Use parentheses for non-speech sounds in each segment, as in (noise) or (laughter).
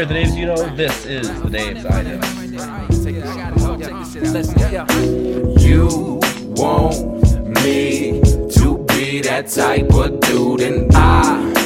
are the Daves you know. This is the Daves I know. You want me to be that type of dude, and I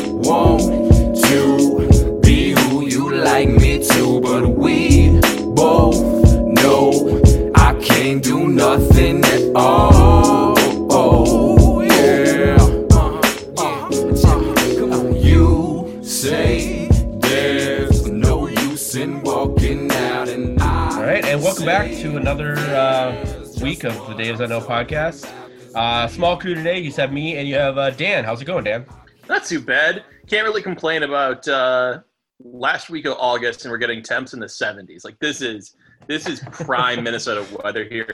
the Daves I Know podcast. Uh, small crew today. You have me and you have uh, Dan. How's it going, Dan? Not too bad. Can't really complain about uh, last week of August, and we're getting temps in the 70s. Like this is this is prime (laughs) Minnesota weather here.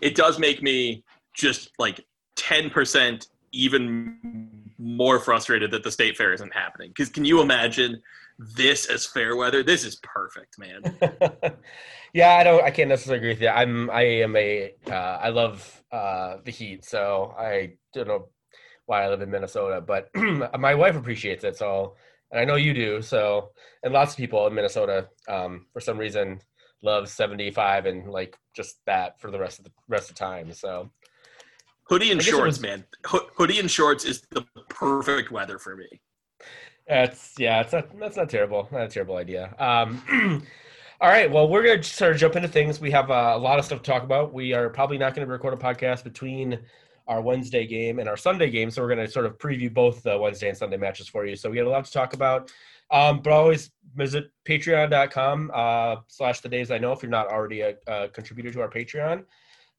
It does make me just like 10% even more frustrated that the state fair isn't happening. Because can you imagine this as fair weather? This is perfect, man. (laughs) yeah, I don't. I can't necessarily agree with you. I'm. I am a. Uh, I love uh, the heat, so I don't know why I live in Minnesota, but (clears throat) my wife appreciates it. So, and I know you do. So, and lots of people in Minnesota, um, for some reason, love 75 and like just that for the rest of the rest of time. So, Hoodie and I guess it shorts, was- man. Ho- hoodie and shorts is the perfect weather for me. That's yeah, it's not that's not terrible. Not a terrible idea. Um, (clears throat) all right, well, we're gonna sort of jump into things. We have uh, a lot of stuff to talk about. We are probably not going to record a podcast between our Wednesday game and our Sunday game, so we're going to sort of preview both the Wednesday and Sunday matches for you. So we have a lot to talk about. Um, but always visit patreon.com uh, slash the Daves I know if you're not already a, a contributor to our Patreon.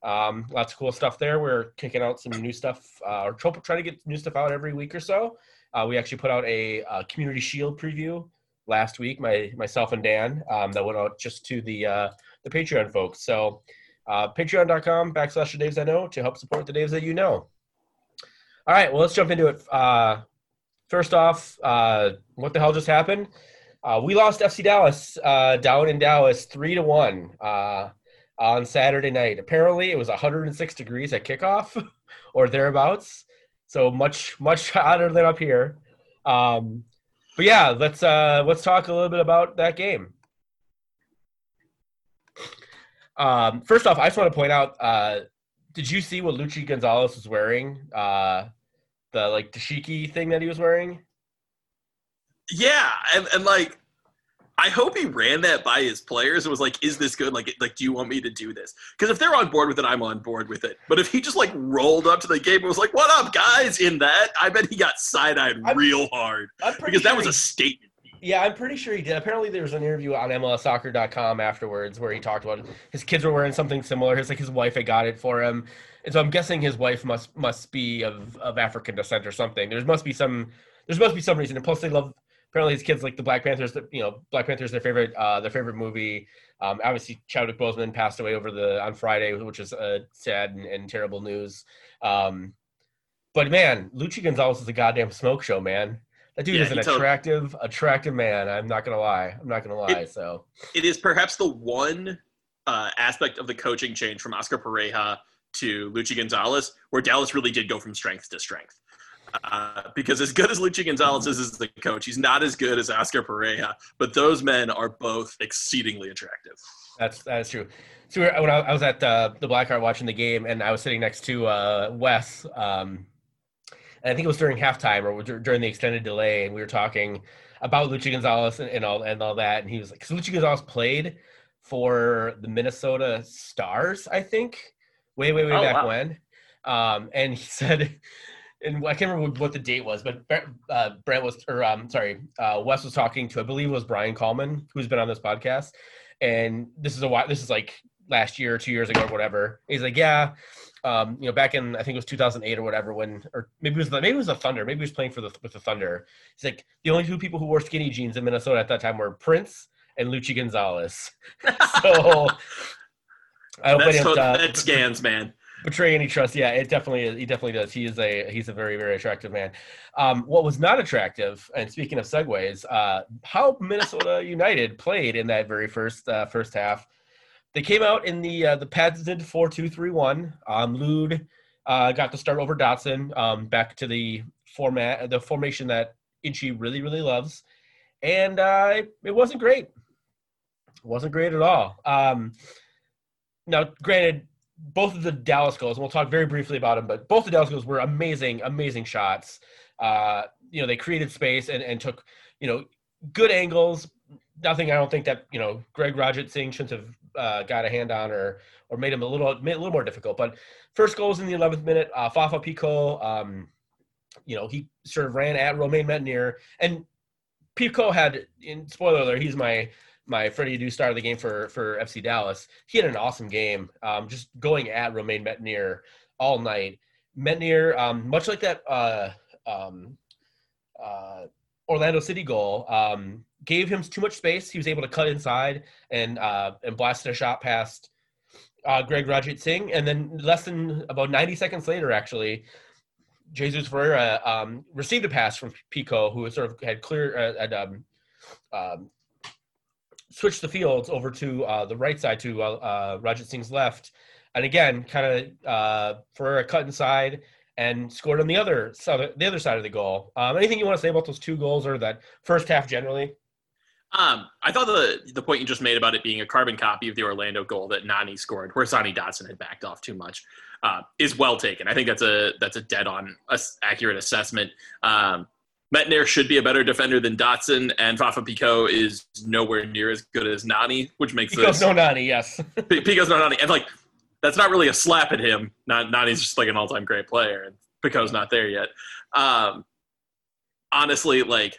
Um, lots of cool stuff there. We're kicking out some new stuff, uh, or trying to get new stuff out every week or so. Uh, we actually put out a, uh community shield preview last week, my myself and Dan, um, that went out just to the uh, the Patreon folks. So uh, patreon.com backslash the Daves I know to help support the Daves that you know. All right, well let's jump into it. Uh, first off, uh, what the hell just happened? Uh, we lost FC Dallas uh, down in Dallas three to one uh, on Saturday night. Apparently, it was 106 degrees at kickoff (laughs) or thereabouts so much much hotter than up here um but yeah let's uh let's talk a little bit about that game. Um first off i just want to point out uh did you see what Luchi Gonzalez was wearing? Uh the like dashiki thing that he was wearing? Yeah, and, and like I hope he ran that by his players and was like, "Is this good? Like, like, do you want me to do this?" Because if they're on board with it, I'm on board with it. But if he just like rolled up to the game and was like, "What up, guys?" in that, I bet he got side eyed real hard because that sure was he- a statement. Yeah, I'm pretty sure he did. Apparently, there was an interview on MLSsoccer.com afterwards where he talked about his kids were wearing something similar. His like his wife had got it for him, and so I'm guessing his wife must must be of, of African descent or something. There must be some there must be some reason. And plus, they love apparently his kids like the Black Panthers. You know, Black Panthers their favorite uh, their favorite movie. Um, obviously, Chadwick Boseman passed away over the on Friday, which is uh, sad and, and terrible news. Um, but man, Luchi Gonzalez is a goddamn smoke show, man. That dude Yeah, is an he told- attractive, attractive man. I'm not gonna lie. I'm not gonna lie. It- so It is perhaps the one uh, aspect of the coaching change from Oscar Pareja to Luchi Gonzalez where Dallas really did go from strength to strength. Uh, because as good as Luchi Gonzalez is as the coach, he's not as good as Oscar Pareja. But those men are both exceedingly attractive. that's that's true. So we were- when I, I was at the the Blackheart watching the game, and I was sitting next to uh, Wes, um, and I think it was during halftime or dur- during the extended delay, and we were talking about Luchi Gonzalez and, and all and all that, and he was like, because Luchi Gonzalez played for the Minnesota Stars, I think, way way way Oh, back wow. when, um, and he (laughs) said. And I can't remember what the date was, but Brent, uh, Brent was, or um, sorry, uh, Wes was talking to, I believe it was Brian Coleman, who's been on this podcast, and this is a while. This is like last year, or two years ago, or whatever. He's like, yeah, um, you know, back in I think it was 2008 or whatever, when or maybe it was the, maybe it was the Thunder. Maybe he was playing for the with the Thunder. He's like the only two people who wore skinny jeans in Minnesota at that time were Prince and Luchi Gonzalez. (laughs) So (laughs) I hope I That's didn't uh, that scans, man. Betray any trust. Yeah, it definitely is. He definitely does. He is a he's a very very attractive man. Um, what was not attractive, and speaking of segues, uh, how Minnesota United played in that very first uh, first half. They came out in the uh, the patented four two three one. Um, Lod uh, got the start over Dotson, um, back to the format, the formation that Inchy really, really loves, and uh, it wasn't great. It wasn't great at all. Um, now, granted, both of the Dallas goals, and we'll talk very briefly about them, but both the Dallas goals were amazing, amazing shots. Uh, you know, they created space and, and took, you know, good angles. Nothing I don't think that, you know, Greg Ranjitsingh shouldn't have uh, got a hand on or or made him a little made a little more difficult. But first goals in the 11th minute, uh, Fafa Picault, um, you know, he sort of ran at Romain Métanire. And Picault had, in spoiler alert, he's my my Freddie Adu star of the game for for FC Dallas. He had an awesome game, um, just going at Romain Métanire all night. Métanire, um, much like that uh, um, uh, Orlando City goal, um, gave him too much space. He was able to cut inside and uh, and blasted a shot past uh, Greg Ranjitsingh, and then less than about 90 seconds later, actually, Jesus Ferreira um, received a pass from Picault, who sort of had clear uh, um, um, switched the fields over to uh, the right side to uh, uh, Ranjitsingh's left, and again, kind of uh, Ferreira cut inside and scored on the other side, the other side of the goal. Um, anything you want to say about those two goals or that first half generally? Um, I thought the the point you just made about it being a carbon copy of the Orlando goal that Nani scored, where Sonny Dotson had backed off too much, uh, is well taken. I think that's a that's a dead on accurate assessment. Um, Métanire should be a better defender than Dotson, and Fafa Picault is nowhere near as good as Nani, which makes Picault's no Nani, yes. (laughs) Picault's no Nani, and like that's not really a slap at him. Not Nani's just like an all time great player, and Picault's not there yet. Um, honestly, like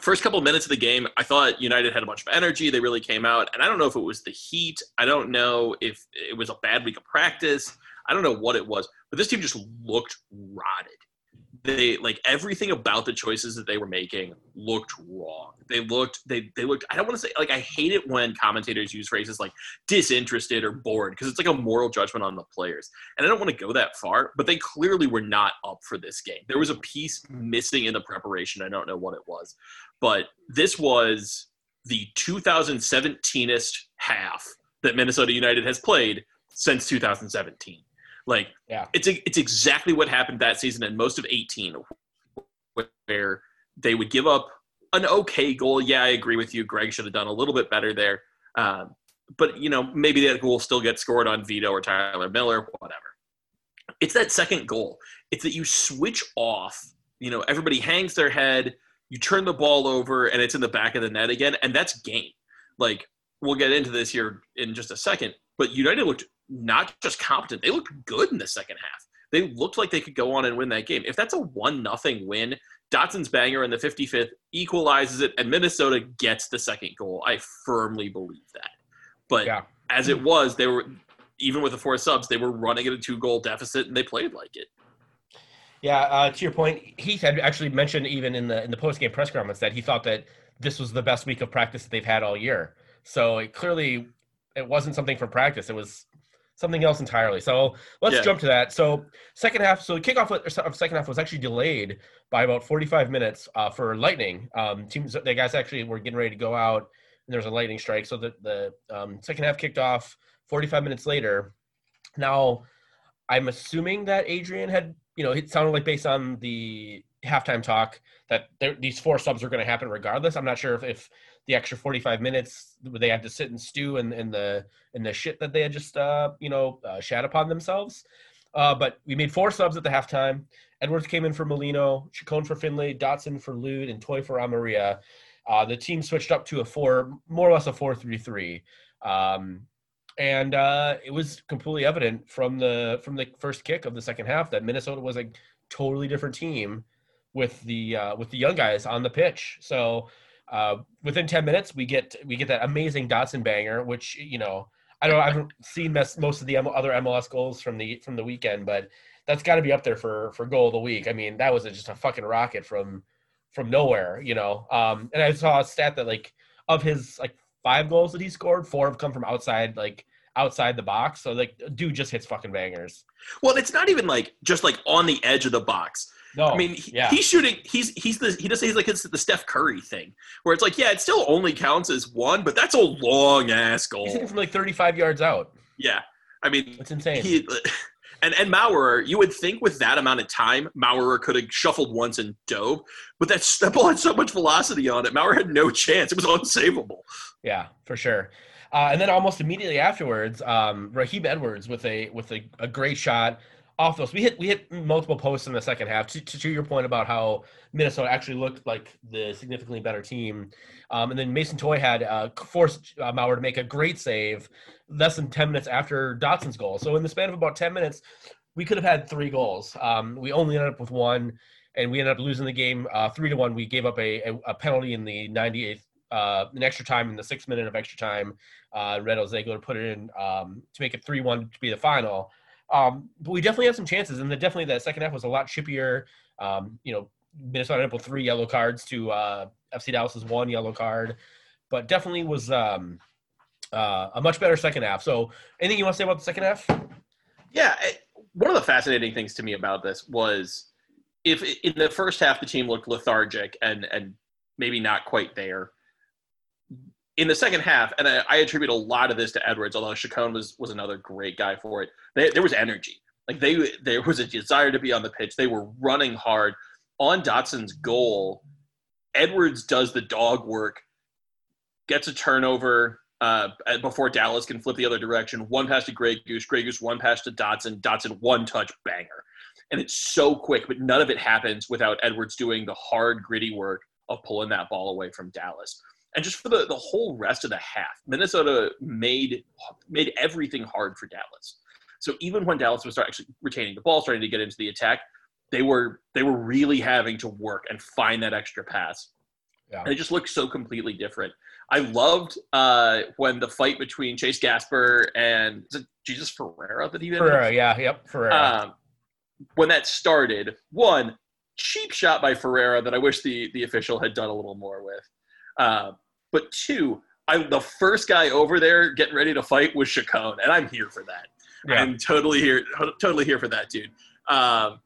first couple minutes of the game, I thought United had a bunch of energy. They really came out, and I don't know if it was the heat. I don't know if it was a bad week of practice. I don't know what it was, but this team just looked rotted they like everything about the choices that they were making looked wrong. They looked they they looked I don't want to say like I hate it when commentators use phrases like disinterested or bored because it's like a moral judgment on the players. And I don't want to go that far, but they clearly were not up for this game. There was a piece missing in the preparation. I don't know what it was. But this was the 2017ist half that Minnesota United has played since 2017. Like, yeah, it's it's exactly what happened that season and most of 18, where they would give up an okay goal. Yeah, I agree with you. Greg should have done a little bit better there. Um, but you know, maybe that goal still gets scored on Vito or Tyler Miller, whatever. It's that second goal. It's that you switch off. You know, everybody hangs their head. You turn the ball over, and it's in the back of the net again, and that's game. Like we'll get into this here in just a second. But United looked not just competent, they looked good in the second half. They looked like they could go on and win that game. If that's a one nothing win, Dotson's banger in the 55th equalizes it, and Minnesota gets the second goal. I firmly believe that. But yeah. as it was, they were even with the four subs, they were running at a two goal deficit, and they played like it. Yeah, uh, to your point, Heath had actually mentioned even in the in the post game press conference that he thought that this was the best week of practice that they've had all year. So it clearly it wasn't something for practice. It was something else entirely. So let's yeah. jump to that. So second half, so kickoff of second half was actually delayed by about 45 minutes uh, for lightning. Um, teams, the guys actually were getting ready to go out, and there was a lightning strike. So the the um, second half kicked off 45 minutes later. Now, I'm assuming that Adrian had, you know, it sounded like based on the halftime talk that there, these four subs were going to happen regardless. I'm not sure if, if the extra 45 minutes they had to sit and stew in, in the in the shit that they had just uh, you know uh, shat upon themselves. Uh, but we made four subs at the halftime. Edwards came in for Molino, Chacon for Finlay, Dotson for Lod, and Toye for Amarilla. Uh, the team switched up to a four, more or less a four-three-three, um, and uh, it was completely evident from the from the first kick of the second half that Minnesota was a totally different team with the uh, with the young guys on the pitch. So uh, within 10 minutes, we get we get that amazing Dotson banger, which you know I don't I haven't seen most of the other MLS goals from the from the weekend, but that's got to be up there for for goal of the week. I mean, that was a, just a fucking rocket from from nowhere, you know. Um, and I saw a stat that like of his like five goals that he scored, four have come from outside like outside the box. So like dude just hits fucking bangers. Well, it's not even like just like on the edge of the box. No, I mean he, yeah. he's shooting. He's he's the he does say he's like it's the Steph Curry thing, where it's like yeah, it still only counts as one, but that's a long ass goal. He's from like thirty five yards out. Yeah, I mean it's insane. He, (laughs) And and Maurer, you would think with that amount of time, Maurer could have shuffled once and dove, but that, that ball had so much velocity on it. Maurer had no chance. It was unsavable. Yeah, for sure. Uh, and then almost immediately afterwards, um, Raheem Edwards with a with a, a great shot off those. We hit we hit multiple posts in the second half. To, to, to your point about how Minnesota actually looked like the significantly better team, um, and then Mason Toye had uh, forced uh, Maurer to make a great save less than ten minutes after Dotson's goal. So in the span of about ten minutes, we could have had three goals. Um, we only ended up with one, and we ended up losing the game uh, three to one. We gave up a, a, a penalty in the 98th, uh, an extra time in the sixth minute of extra time. Uh, Reto Ziegler to put it in um, to make it three one to be the final. Um, but we definitely had some chances, and then definitely that second half was a lot chippier. Um, you know, Minnesota ended up three yellow cards to uh, FC Dallas's one yellow card, but definitely was um, uh, a much better second half. So, anything you want to say about the second half? Yeah, one of the fascinating things to me about this was if in the first half the team looked lethargic and and maybe not quite there. In the second half, and I, I attribute a lot of this to Edwards, although Chacon was was another great guy for it. They, there was energy, like they there was a desire to be on the pitch. They were running hard on Dotson's goal. Edwards does the dog work, gets a turnover, uh, before Dallas can flip the other direction. One pass to Grey Goose, Grey Goose one pass to Dotson, Dotson one touch banger. And it's so quick, but none of it happens without Edwards doing the hard, gritty work of pulling that ball away from Dallas. And just for the, the whole rest of the half, Minnesota made made everything hard for Dallas. So even when Dallas was start actually retaining the ball, starting to get into the attack, they were they were really having to work and find that extra pass. Yeah. And it just looked so completely different. I loved uh, when the fight between Chase Gasper and Jesus Ferreira that he did. Ferreira, yeah, yep, Ferreira. Um, when that started, one cheap shot by Ferreira that I wish the the official had done a little more with. Uh, but two, I'm the first guy over there getting ready to fight was Chacon, and I'm here for that. Yeah. I'm totally here, totally here for that, dude. Um,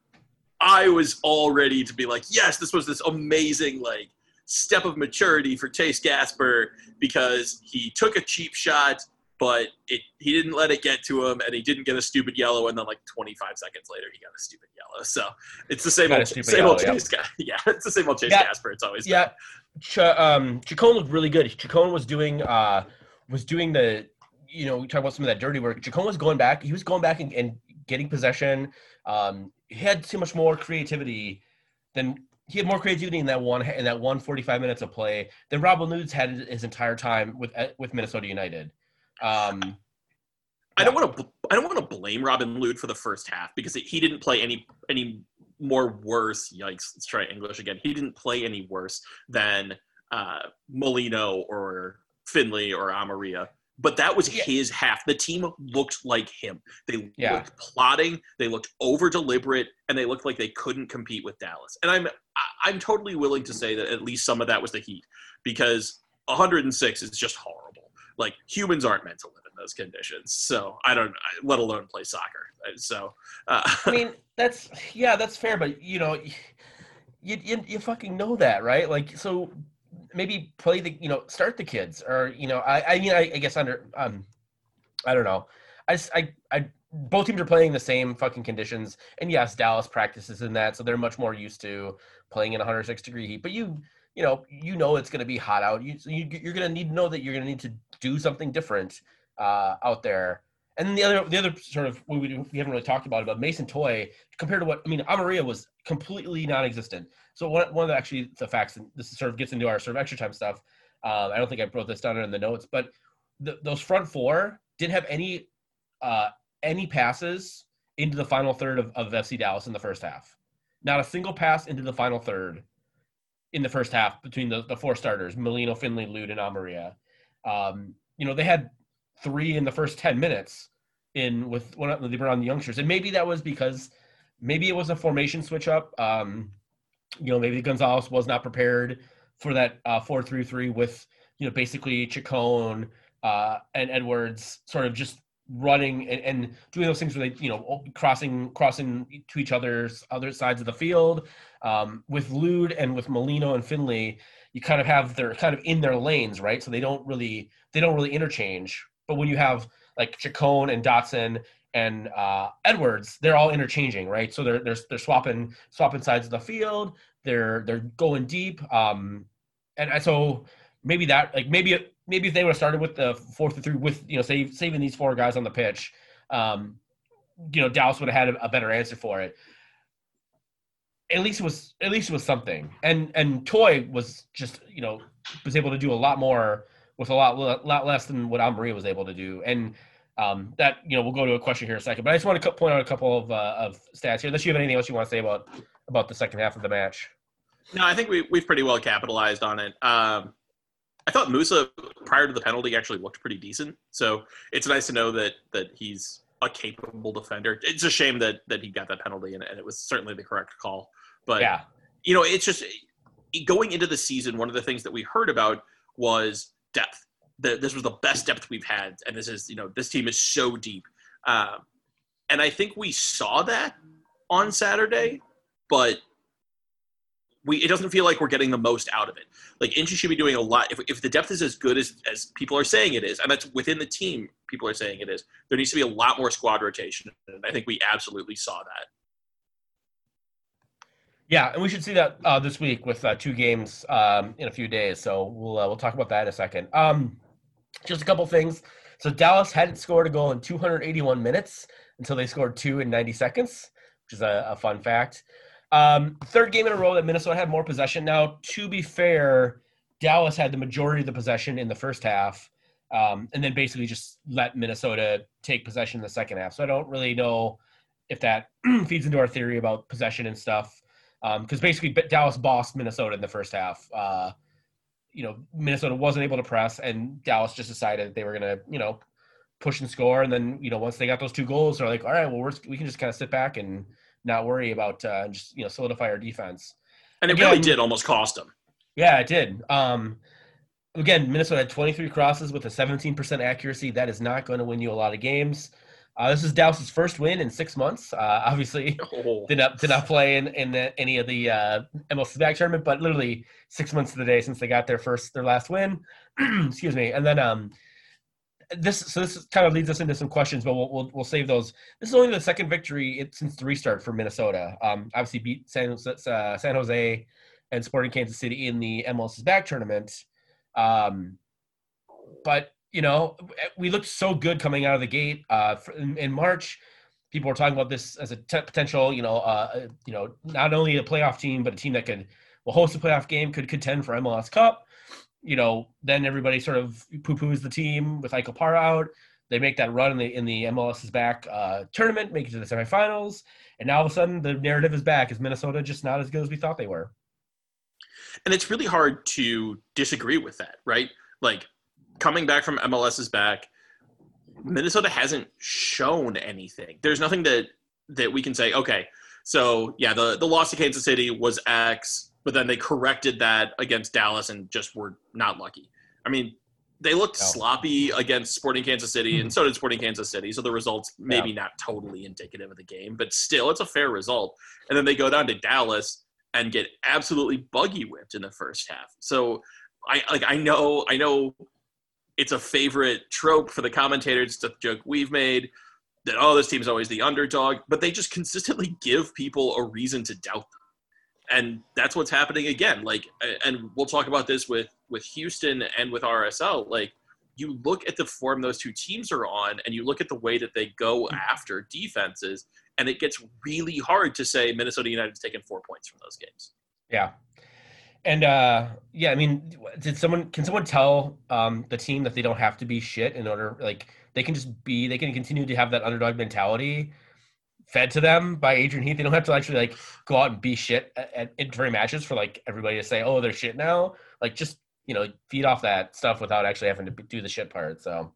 I was all ready to be like, yes, this was this amazing like step of maturity for Chase Gasper because he took a cheap shot, but it, he didn't let it get to him, and he didn't get a stupid yellow. And then, like 25 seconds later, he got a stupid yellow. So it's the same old, same yellow, old Chase. Yep. (laughs) Yeah, it's the same old Chase yeah. Gasper. It's always yeah. Ch- um, Chacon looked really good. Chacon was doing uh, was doing the you know we talk about some of that dirty work. Chacon was going back. He was going back and, and getting possession. Um, he had too much more creativity than he had more creativity in that one in that one 45 minutes of play than Robin Lod's had his entire time with with Minnesota United. Um, I don't want to I don't want to blame Robin Lod for the first half because he didn't play any any more worse. Yikes! Let's try English again. He didn't play any worse than uh, Molino or Finlay or Amarilla. but that was yeah. his half. The team looked like him. They yeah. looked plotting, they looked over deliberate, and they looked like they couldn't compete with Dallas. And I'm I'm totally willing to say that at least some of that was the heat because 106 is just horrible. Like humans aren't meant to live those conditions. So I don't, let alone play soccer. So uh, I mean, that's yeah, that's fair, but you know. You, you, you fucking know that, right? Like, so maybe play the you know start the kids or you know I I mean I, I guess under um I don't know I I I both teams are playing the same fucking conditions and yes Dallas practices in that so they're much more used to playing in 106 degree heat but you you know you know it's going to be hot out you, you you're going to need to know that you're going to need to do something different uh, out there and then the other the other sort of we, we haven't really talked about it but Mason Toye compared to what I mean Amarilla was completely non-existent so one, one of the actually the facts, and this sort of gets into our sort of extra time stuff. Uh, I don't think I wrote this down in the notes, but those front four didn't have any uh, any passes into the final third of, of FC Dallas in the first half. Not a single pass into the final third in the first half between the, the four starters, Molino, Finlay, Lod, and Amarilla. Um, you know, they had three in the first 10 minutes in with one on the youngsters. And maybe that was because maybe it was a formation switch up. Um, you know, maybe Gonzalez was not prepared for that uh, with you know basically Chacon uh, and Edwards sort of just running and, and, doing those things where they you know crossing crossing to each other's other sides of the field. Um, with Lod and with Molino and Finlay, you kind of have they're kind of in their lanes, right? So they don't really they don't really interchange. But when you have like Chacon and Dotson and uh, Edwards, they're all interchanging, right? So they're they're they're swapping swapping sides of the field. They're they're going deep. Um, and and so maybe that like maybe maybe if they would have started with the fourth to three with you know save, saving these four guys on the pitch, um, you know Dallas would have had a, a better answer for it. At least it was at least it was something. And and Toye was just you know was able to do a lot more with a lot lot less than what Amarilla was able to do. And um, that you know we'll go to a question here in a second. But I just want to point out a couple of uh, of stats here. Unless you have anything else you want to say about about the second half of the match. No, I think we we've pretty well capitalized on it. Um, I thought Musa prior to the penalty actually looked pretty decent. So it's nice to know that that he's a capable defender. It's a shame that that he got that penalty and, and it was certainly the correct call. But yeah, you know, it's just going into the season. One of the things that we heard about was depth. The, this was the best depth we've had, and this is you know this team is so deep. Um, and I think we saw that on Saturday, but we it doesn't feel like we're getting the most out of it. Like Inchy should be doing a lot. If, if the depth is as good as as people are saying it is, and that's within the team, people are saying it is. There needs to be a lot more squad rotation, and I think we absolutely saw that. Yeah, and we should see that uh, this week with uh, two games um, in a few days. So we'll uh, we'll talk about that in a second. Um, just a couple things. So Dallas hadn't scored a goal in 281 minutes until they scored two in 90 seconds, which is a, a fun fact. Um, third game in a row that Minnesota had more possession. Now, to be fair, Dallas had the majority of the possession in the first half, um, and then basically just let Minnesota take possession in the second half. So I don't really know if that (clears throat) feeds into our theory about possession and stuff, because um, basically Dallas bossed Minnesota in the first half. Uh, you know, Minnesota wasn't able to press, and Dallas just decided they were going to, you know, push and score. And then, you know, once they got those two goals, they're like, all right, well, we're, we can just kind of sit back and not worry about uh, just you know solidify our defense. And it again, really did almost cost them. Yeah, it did. Um, again, Minnesota had 23 crosses with a 17% accuracy. That is not going to win you a lot of games. Uh, this is Dallas's first win in six months. Uh, obviously, (laughs) oh. did not did not play in in the, any of the uh, MLS back tournament, but literally six months to the day since they got their first their last win. (clears throat) Excuse me. And then um, this so this kind of leads us into some questions, but we'll we'll, we'll save those. This is only the second victory since the restart for Minnesota. Um, obviously beat San uh, San Jose and Sporting Kansas City in the MLS's back tournament. Um, but you know, we looked so good coming out of the gate uh, in, in March. People were talking about this as a t- potential, you know, uh, you know, not only a playoff team, but a team that could will host a playoff game, could contend for MLS Cup you know, then everybody sort of poo-poos the team with Ike out. They make that run in the in the MLS's back uh, tournament, make it to the semifinals, and now all of a sudden the narrative is back: is Minnesota just not as good as we thought they were? And it's really hard to disagree with that, right? Like coming back from MLS's back, Minnesota hasn't shown anything. There's nothing that that we can say. Okay, so yeah, the the loss to Kansas City was X but then they corrected that against Dallas and just were not lucky. I mean, they looked no. sloppy against Sporting Kansas City, and so did Sporting Kansas City. So the results maybe not totally indicative of the game, but still, it's a fair result. And then they go down to Dallas and get absolutely buggy whipped in the first half. So I like I know I know it's a favorite trope for the commentators. It's a joke we've made that oh this team's always the underdog, but they just consistently give people a reason to doubt them and that's what's happening again. Like, and we'll talk about this with with Houston and with RSL. Like, you look at the form those two teams are on, and you look at the way that they go after defenses, and it gets really hard to say Minnesota United's taken four points from those games. Yeah. And uh, yeah, I mean, did someone can someone tell um, the team that they don't have to be shit in order like they can just be they can continue to have that underdog mentality fed to them by Adrian Heath. They don't have to actually like go out and be shit at, at, during matches for like everybody to say, "Oh, they're shit now." Like just you know feed off that stuff without actually having to do the shit part. So,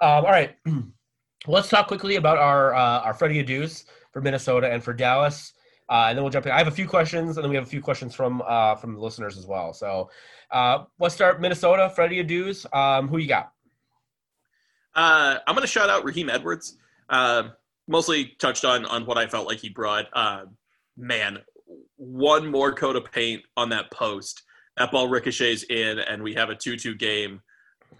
um, all right, (clears throat) let's talk quickly about our uh, our Freddie Adu's for Minnesota and for Dallas. Uh, and then we'll jump in. I have a few questions, and then we have a few questions from uh, from the listeners as well. So uh, let's start Minnesota, Freddie Adu's. Um, who you got? Uh, I'm going to shout out Raheem Edwards. Uh, mostly touched on on what I felt like he brought. Uh, man, one more coat of paint on that post. That ball ricochets in, and we have a two-two game.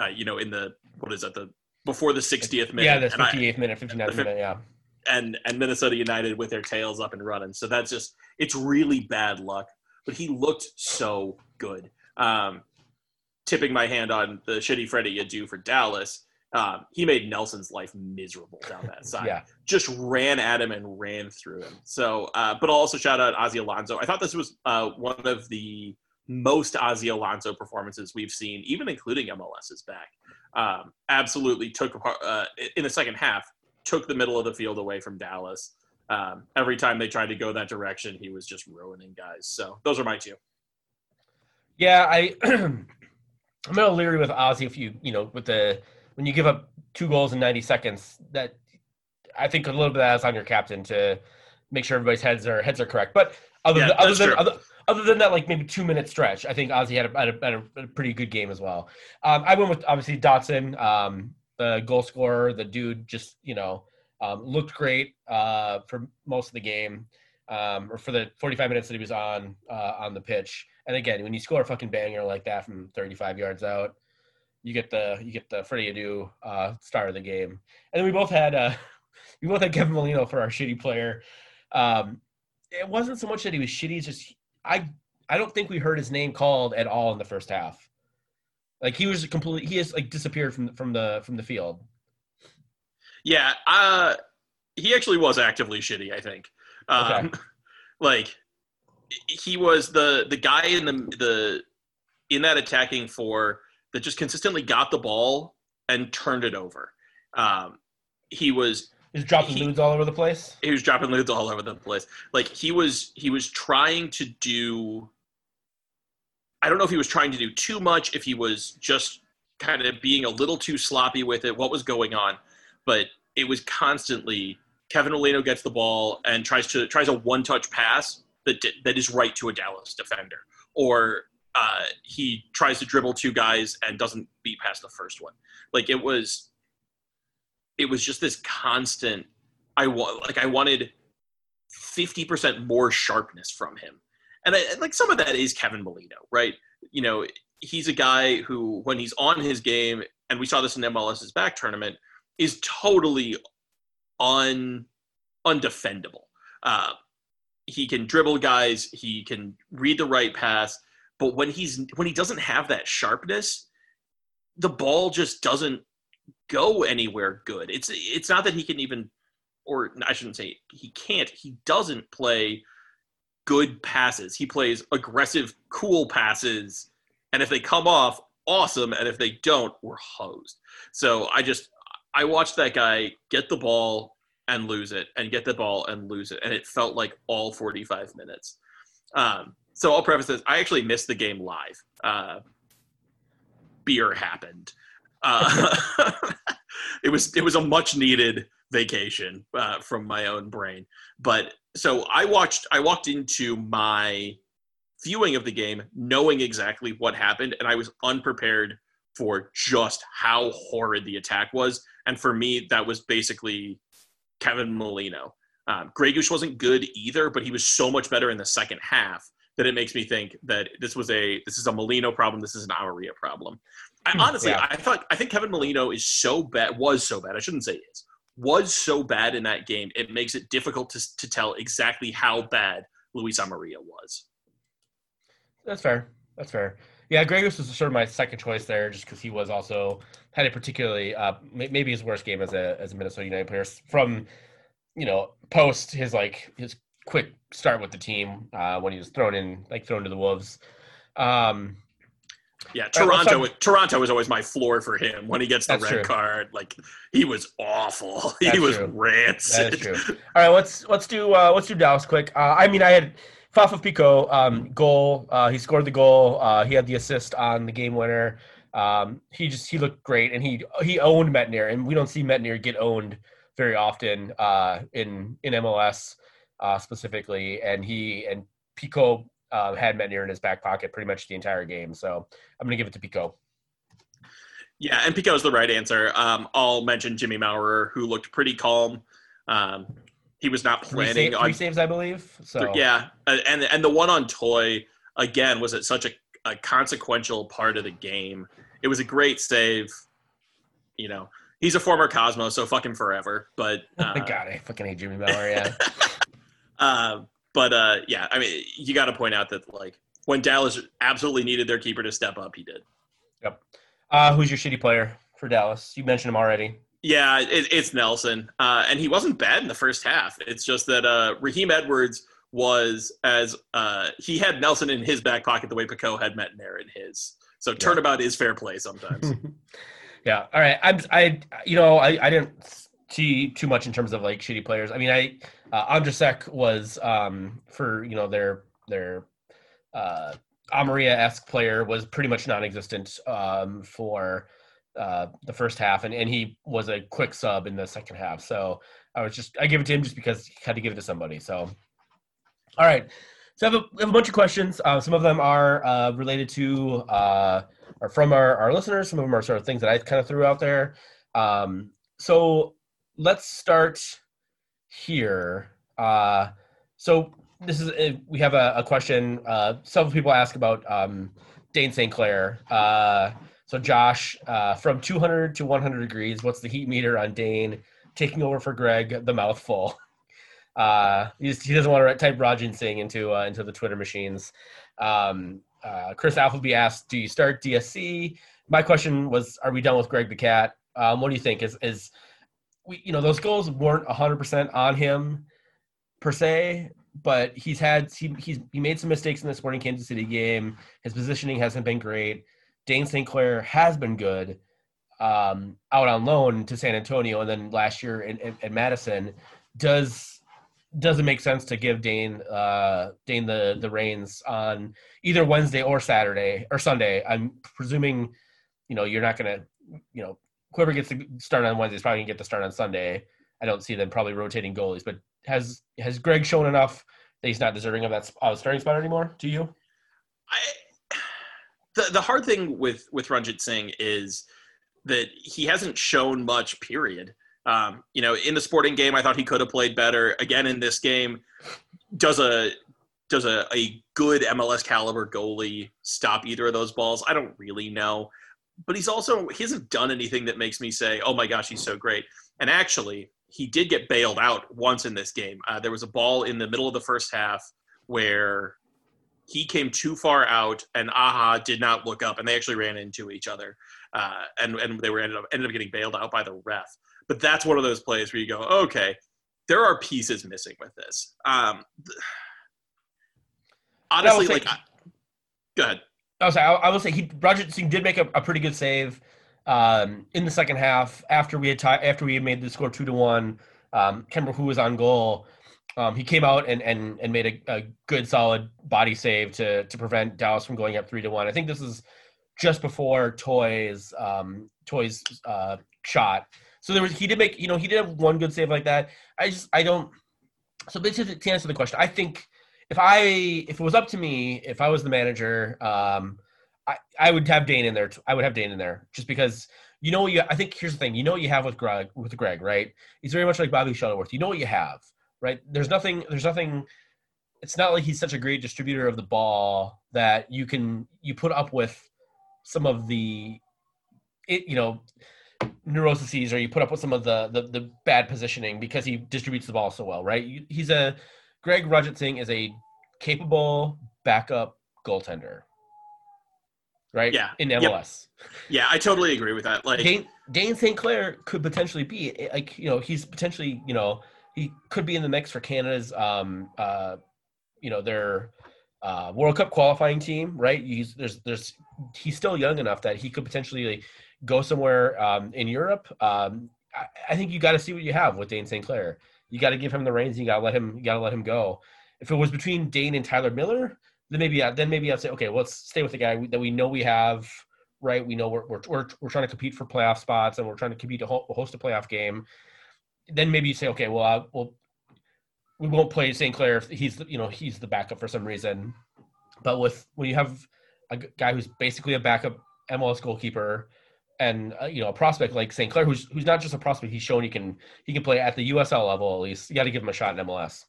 Uh, you know, in the what is that the before the 60th minute? Yeah, the 58th I, minute, 59th minute. Yeah. And and Minnesota United with their tails up and running. So that's just it's really bad luck. But he looked so good. Um, tipping my hand on the shitty Freddie Adu for Dallas. Um, he made Nelson's life miserable down that side. Yeah. Just ran at him and ran through him. So, uh, but I'll also shout out Ozzy Alonso. I thought this was uh, one of the most Ozzy Alonso performances we've seen, even including MLS's back. Um, absolutely took uh, in the second half, took the middle of the field away from Dallas. Um, every time they tried to go that direction, he was just ruining guys. So those are my two. Yeah, I (clears throat) I'm a little leery with Ozzy if you you know with the when you give up two goals in 90 seconds that I think a little bit of that is on your captain to make sure everybody's heads are heads are correct. But other Yeah, than, other than other, other than that, like maybe two minute stretch, I think Ozzy had a, had a, had a, pretty good game as well. Um, I went with obviously Dotson, um, the goal scorer, the dude just you know um, looked great uh, for most of the game. Um, or for the 45 minutes that he was on uh, on the pitch, and again, when you score a fucking banger like that from 35 yards out, you get the you get the Freddie Adu uh, star of the game, and then we both had uh, (laughs) we both had Kevin Molino for our shitty player. Um, it wasn't so much that he was shitty; it's just I I don't think we heard his name called at all in the first half. Like he was completely he has like disappeared from from the from the field. Yeah, uh, he actually was actively shitty. I think. Um, (laughs) Like he was the the guy in the the in that attacking four that just consistently got the ball and turned it over. Um, he was He's dropping He- all over the place. he was dropping lids all over the place. Like he was he was trying to do I don't know if he was trying to do too much, if he was just kind of being a little too sloppy with it, what was going on. But it was constantly Kevin Molino gets the ball and tries to tries a one touch pass that that is right to a Dallas defender, or uh, he tries to dribble two guys and doesn't beat past the first one. Like it was, it was just this constant. I want like I wanted fifty percent more sharpness from him, and I, like some of that is Kevin Molino, right? You know, he's a guy who when he's on his game, and we saw this in MLS's back tournament, is totally un undefendable. Uh, he can dribble guys, he can read the right pass, but when he's when he doesn't have that sharpness, the ball just doesn't go anywhere good. It's it's not that he can even or I shouldn't say he can't, he doesn't play good passes. He plays aggressive, cool passes, and if they come off, awesome, and if they don't, we're hosed. So I just I watched that guy get the ball and lose it, and get the ball and lose it, and it felt like all 45 minutes. Um, so I'll preface this: I actually missed the game live. Uh, beer happened. Uh, (laughs) it was it was a much needed vacation uh, from my own brain. But so I watched. I walked into my viewing of the game knowing exactly what happened, and I was unprepared for just how horrid the attack was. And for me, that was basically Kevin Molino. Um, Grey Goose wasn't good either, but he was so much better in the second half that it makes me think that this was a this is a Molino problem. This is an Amarilla problem. I, honestly, Yeah. I thought I think Kevin Molino is so bad. Was so bad. I shouldn't say is. Was so bad in that game. It makes it difficult to to tell exactly how bad Luis Amarilla was. That's fair. That's fair. Yeah, Gregus was sort of my second choice there, just because he was also had a particularly uh, may- maybe his worst game as a as a Minnesota United player from you know post his like his quick start with the team uh, when he was thrown in like thrown to the wolves. Um, Yeah, All right, Toronto. Toronto was always my floor for him when he gets the That's red true. card. Like he was awful. (laughs) That's he was true. rancid. That is true. (laughs) All right, let's let's do uh, let's do Dallas quick. Uh, I mean, I had Fafa Picault um, goal. Uh, he scored the goal. Uh, he had the assist on the game winner. Um, he just he looked great, and he he owned Métanire, and we don't see Métanire get owned very often uh, in in MLS uh, specifically. And he and Picault uh, had Métanire in his back pocket pretty much the entire game. So I'm gonna give it to Picault. Yeah, and Picault is the right answer. Um, I'll mention Jimmy Maurer, who looked pretty calm. Um, he was not Three, planning sa- on three saves, I believe. So Yeah, uh, and and the one on Toye again was it such a, a consequential part of the game. It was a great save. You know, he's a former Cosmo, so fuck him forever. But (laughs) uh, God, I fucking hate Jimmy Maurer. Yeah. uh, (laughs) but uh, yeah, I mean, you got to point out that like when Dallas absolutely needed their keeper to step up, he did. Uh, who's your shitty player for Dallas? You mentioned him already. Yeah, it, it's Nelson, uh, and he wasn't bad in the first half. It's just that uh, Raheem Edwards was as uh, he had Nelson in his back pocket the way Picault had Metanire in his. So turnabout is fair play sometimes. (laughs) yeah. All right. I'm. I. You know. I. I didn't see too much in terms of like shitty players. I mean, I. Uh, Andrusek was um for you know their their uh Amarilla esque player was pretty much non-existent um for uh the first half and and he was a quick sub in the second half. So I was just I give it to him just because he had to give it to somebody. So all right. So I have a, I have a bunch of questions. Uh, some of them are uh, related to uh, are from our, our listeners. Some of them are sort of things that I kind of threw out there. Um, so let's start here. Uh, so this is a, we have a, a question. Uh, several people ask about um, Dane St. Clair. Uh, so Josh, uh, from 200 to 100 degrees, what's the heat meter on Dane taking over for Greg? The mouthful. Uh, he, just, he doesn't want to type Ranjitsingh into uh, into the Twitter machines. Um, uh, Chris Appleby asked, "Do you start DSC?" My question was, "Are we done with Greg the Cat?" Um, what do you think? Is is we you know those goals weren't 100 percent on him per se, but he's had he he's he made some mistakes in the Sporting Kansas City game. His positioning hasn't been great. Dane St. Clair has been good um, out on loan to San Antonio, and then last year in, in, in Madison. Does does it make sense to give Dane uh, Dane the the reins on either Wednesday or Saturday or Sunday? I'm presuming, you know, you're not gonna, you know, whoever gets to start on Wednesday is probably gonna get to start on Sunday. I don't see them probably rotating goalies, but has has Greg shown enough that he's not deserving of that uh, starting spot anymore? To you? I, the the hard thing with with Ranjitsingh is that he hasn't shown much. Period. Um, you know, in the sporting game, I thought he could have played better. Again, in this game, does a does a, a good MLS caliber goalie stop either of those balls? I don't really know. But he's also he hasn't done anything that makes me say, "Oh my gosh, he's so great." And actually, he did get bailed out once in this game. Uh, there was a ball in the middle of the first half where he came too far out, and Aha did not look up, and they actually ran into each other, uh, and and they were ended up ended up getting bailed out by the ref. But that's one of those plays where you go, okay, there are pieces missing with this. Um, honestly, like, I, go ahead. I was I, I will say he Ranjitsingh did make a, a pretty good save um, in the second half after we had ti after we had made the score two to one. Um, who was on goal. Um, he came out and and and made a, a good solid body save to to prevent Dallas from going up three to one. I think this is just before Toye's um, Toye's uh, shot. So there was he did make you know he did have one good save like that. I just I don't. So basically, to answer the question, I think if I if it was up to me, if I was the manager, um, I I would have Dane in there. I would have Dane in there just because you know you. I think here's the thing. You know what you have with Greg with Greg, right? He's very much like Bobby Shuttleworth. You know what you have, right? There's nothing. There's nothing. It's not like he's such a great distributor of the ball that you can you put up with some of the, it you know, neuroses or you put up with some of the, the the bad positioning because he distributes the ball so well, right? He's a Greg Ranjitsingh is a capable backup goaltender, right? Yeah. in Yep. MLS. Yeah, I totally agree with that. Like, Dane, Dane St. Clair could potentially be like you know he's potentially you know he could be in the mix for Canada's um uh you know their uh World Cup qualifying team right he's there's there's he's still young enough that he could potentially like, go somewhere um in Europe um I, I think you got to see what you have with Dane St. Clair you got to give him the reins you got to let him you got to let him go if it was between Dane and Tyler Miller then maybe I, then maybe I'd say okay well, let's stay with the guy that we know we have right? We know we're, we're, we're, we're trying to compete for playoff spots and we're trying to compete to host a playoff game. Then maybe you say, okay, well, uh, well, we won't play St. Clair if he's you know he's the backup for some reason. But with when you have a guy who's basically a backup MLS goalkeeper and uh, you know a prospect like St. Clair, who's who's not just a prospect, he's shown he can he can play at the USL level at least. You got to give him a shot in MLS.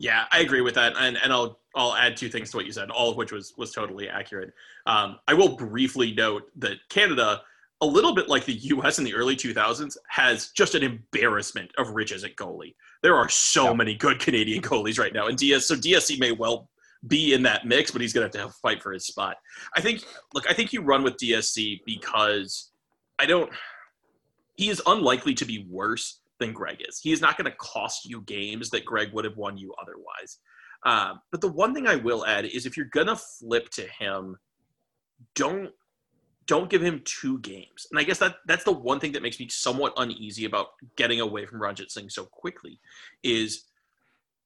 Yeah, I agree with that, and and I'll I'll add two things to what you said, all of which was was totally accurate. Um, I will briefly note that Canada a little bit like the U.S. in the early 2000s, has just an embarrassment of riches at goalie. There are so Yeah. many good Canadian goalies right now, and DS so DSC may well be in that mix, but he's going to have to fight for his spot. I think. Look, I think you run with DSC because I don't. He is unlikely to be worse than Greg is. He is not going to cost you games that Greg would have won you otherwise. Um, but the one thing I will add is if you're gonna flip to him, don't don't give him two games. And I guess that that's the one thing that makes me somewhat uneasy about getting away from Ranjitsingh so quickly is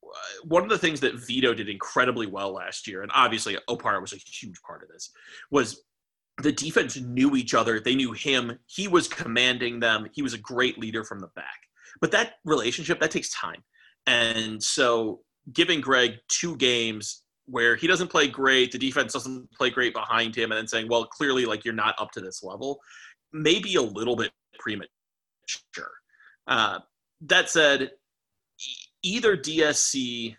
uh, one of the things that Vito did incredibly well last year, and obviously Opara was a huge part of this, was the defense knew each other. They knew him. He was commanding them. He was a great leader from the back. But that relationship that takes time, and so giving Greg two games where he doesn't play great, the defense doesn't play great behind him, and then saying, well, clearly, like you're not up to this level, maybe a little bit premature. Uh, that said, either DSC,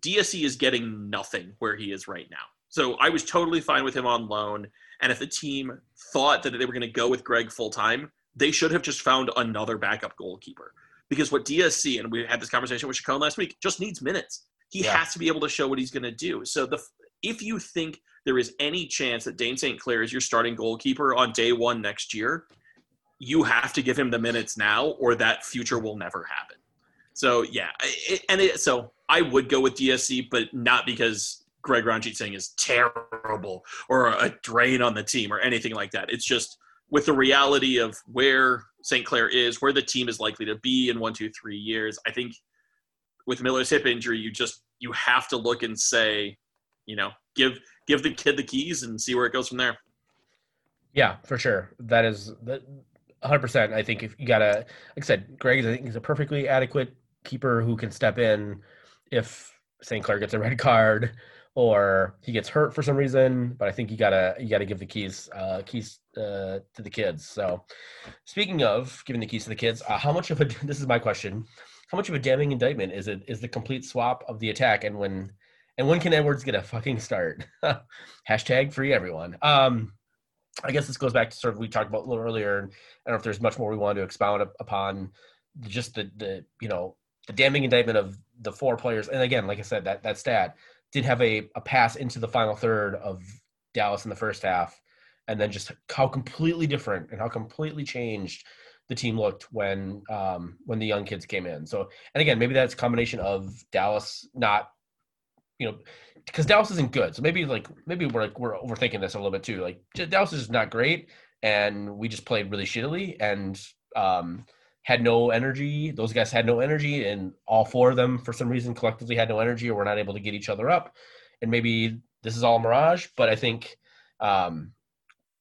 DSC is getting nothing where he is right now. So I was totally fine with him on loan. And if the team thought that they were going to go with Greg full time, they should have just found another backup goalkeeper. Because what DSC, and we had this conversation with Chacon last week, just needs minutes. He Yeah. has to be able to show what he's going to do. So the if you think there is any chance that Dayne St. Clair is your starting goalkeeper on day one next year, you have to give him the minutes now, or that future will never happen. So yeah, it, and it, so I would go with DSC, but not because Greg Ranjitsingh is terrible or a drain on the team or anything like that. It's just with the reality of where St. Clair is, where the team is likely to be in one, two, three years. I think with Miller's hip injury, you just you have to look and say, you know, give give the kid the keys and see where it goes from there. Yeah, for sure. That is that 100%. I think if you got to, like I said, Greg is, I think, is a perfectly adequate keeper who can step in if St. Clair gets a red card or he gets hurt for some reason. But I think you gotta you gotta give the keys uh, keys uh, to the kids. So, speaking of giving the keys to the kids, uh, how much of a (laughs) this is my question? How much of a damning indictment is it is the complete swap of the attack and when and when can Edwards get a fucking start? (laughs) Hashtag free everyone. Um, I guess this goes back to sort of we talked about a little earlier. And I don't know if there's much more we want to expound upon just the the you know the damning indictment of the four players. And again, like I said, that that stat did have a, a pass into the final third of Dallas in the first half, and then just how completely different and how completely changed the team looked when um, when the young kids came in. So, and again, maybe that's combination of Dallas not, you know, because Dallas isn't good. So maybe like maybe we're like we're overthinking this a little bit too. Like Dallas is not great, and we just played really shittily and um, had no energy. Those guys had no energy, and all four of them for some reason collectively had no energy, or were not able to get each other up. And maybe this is all mirage, but I think um,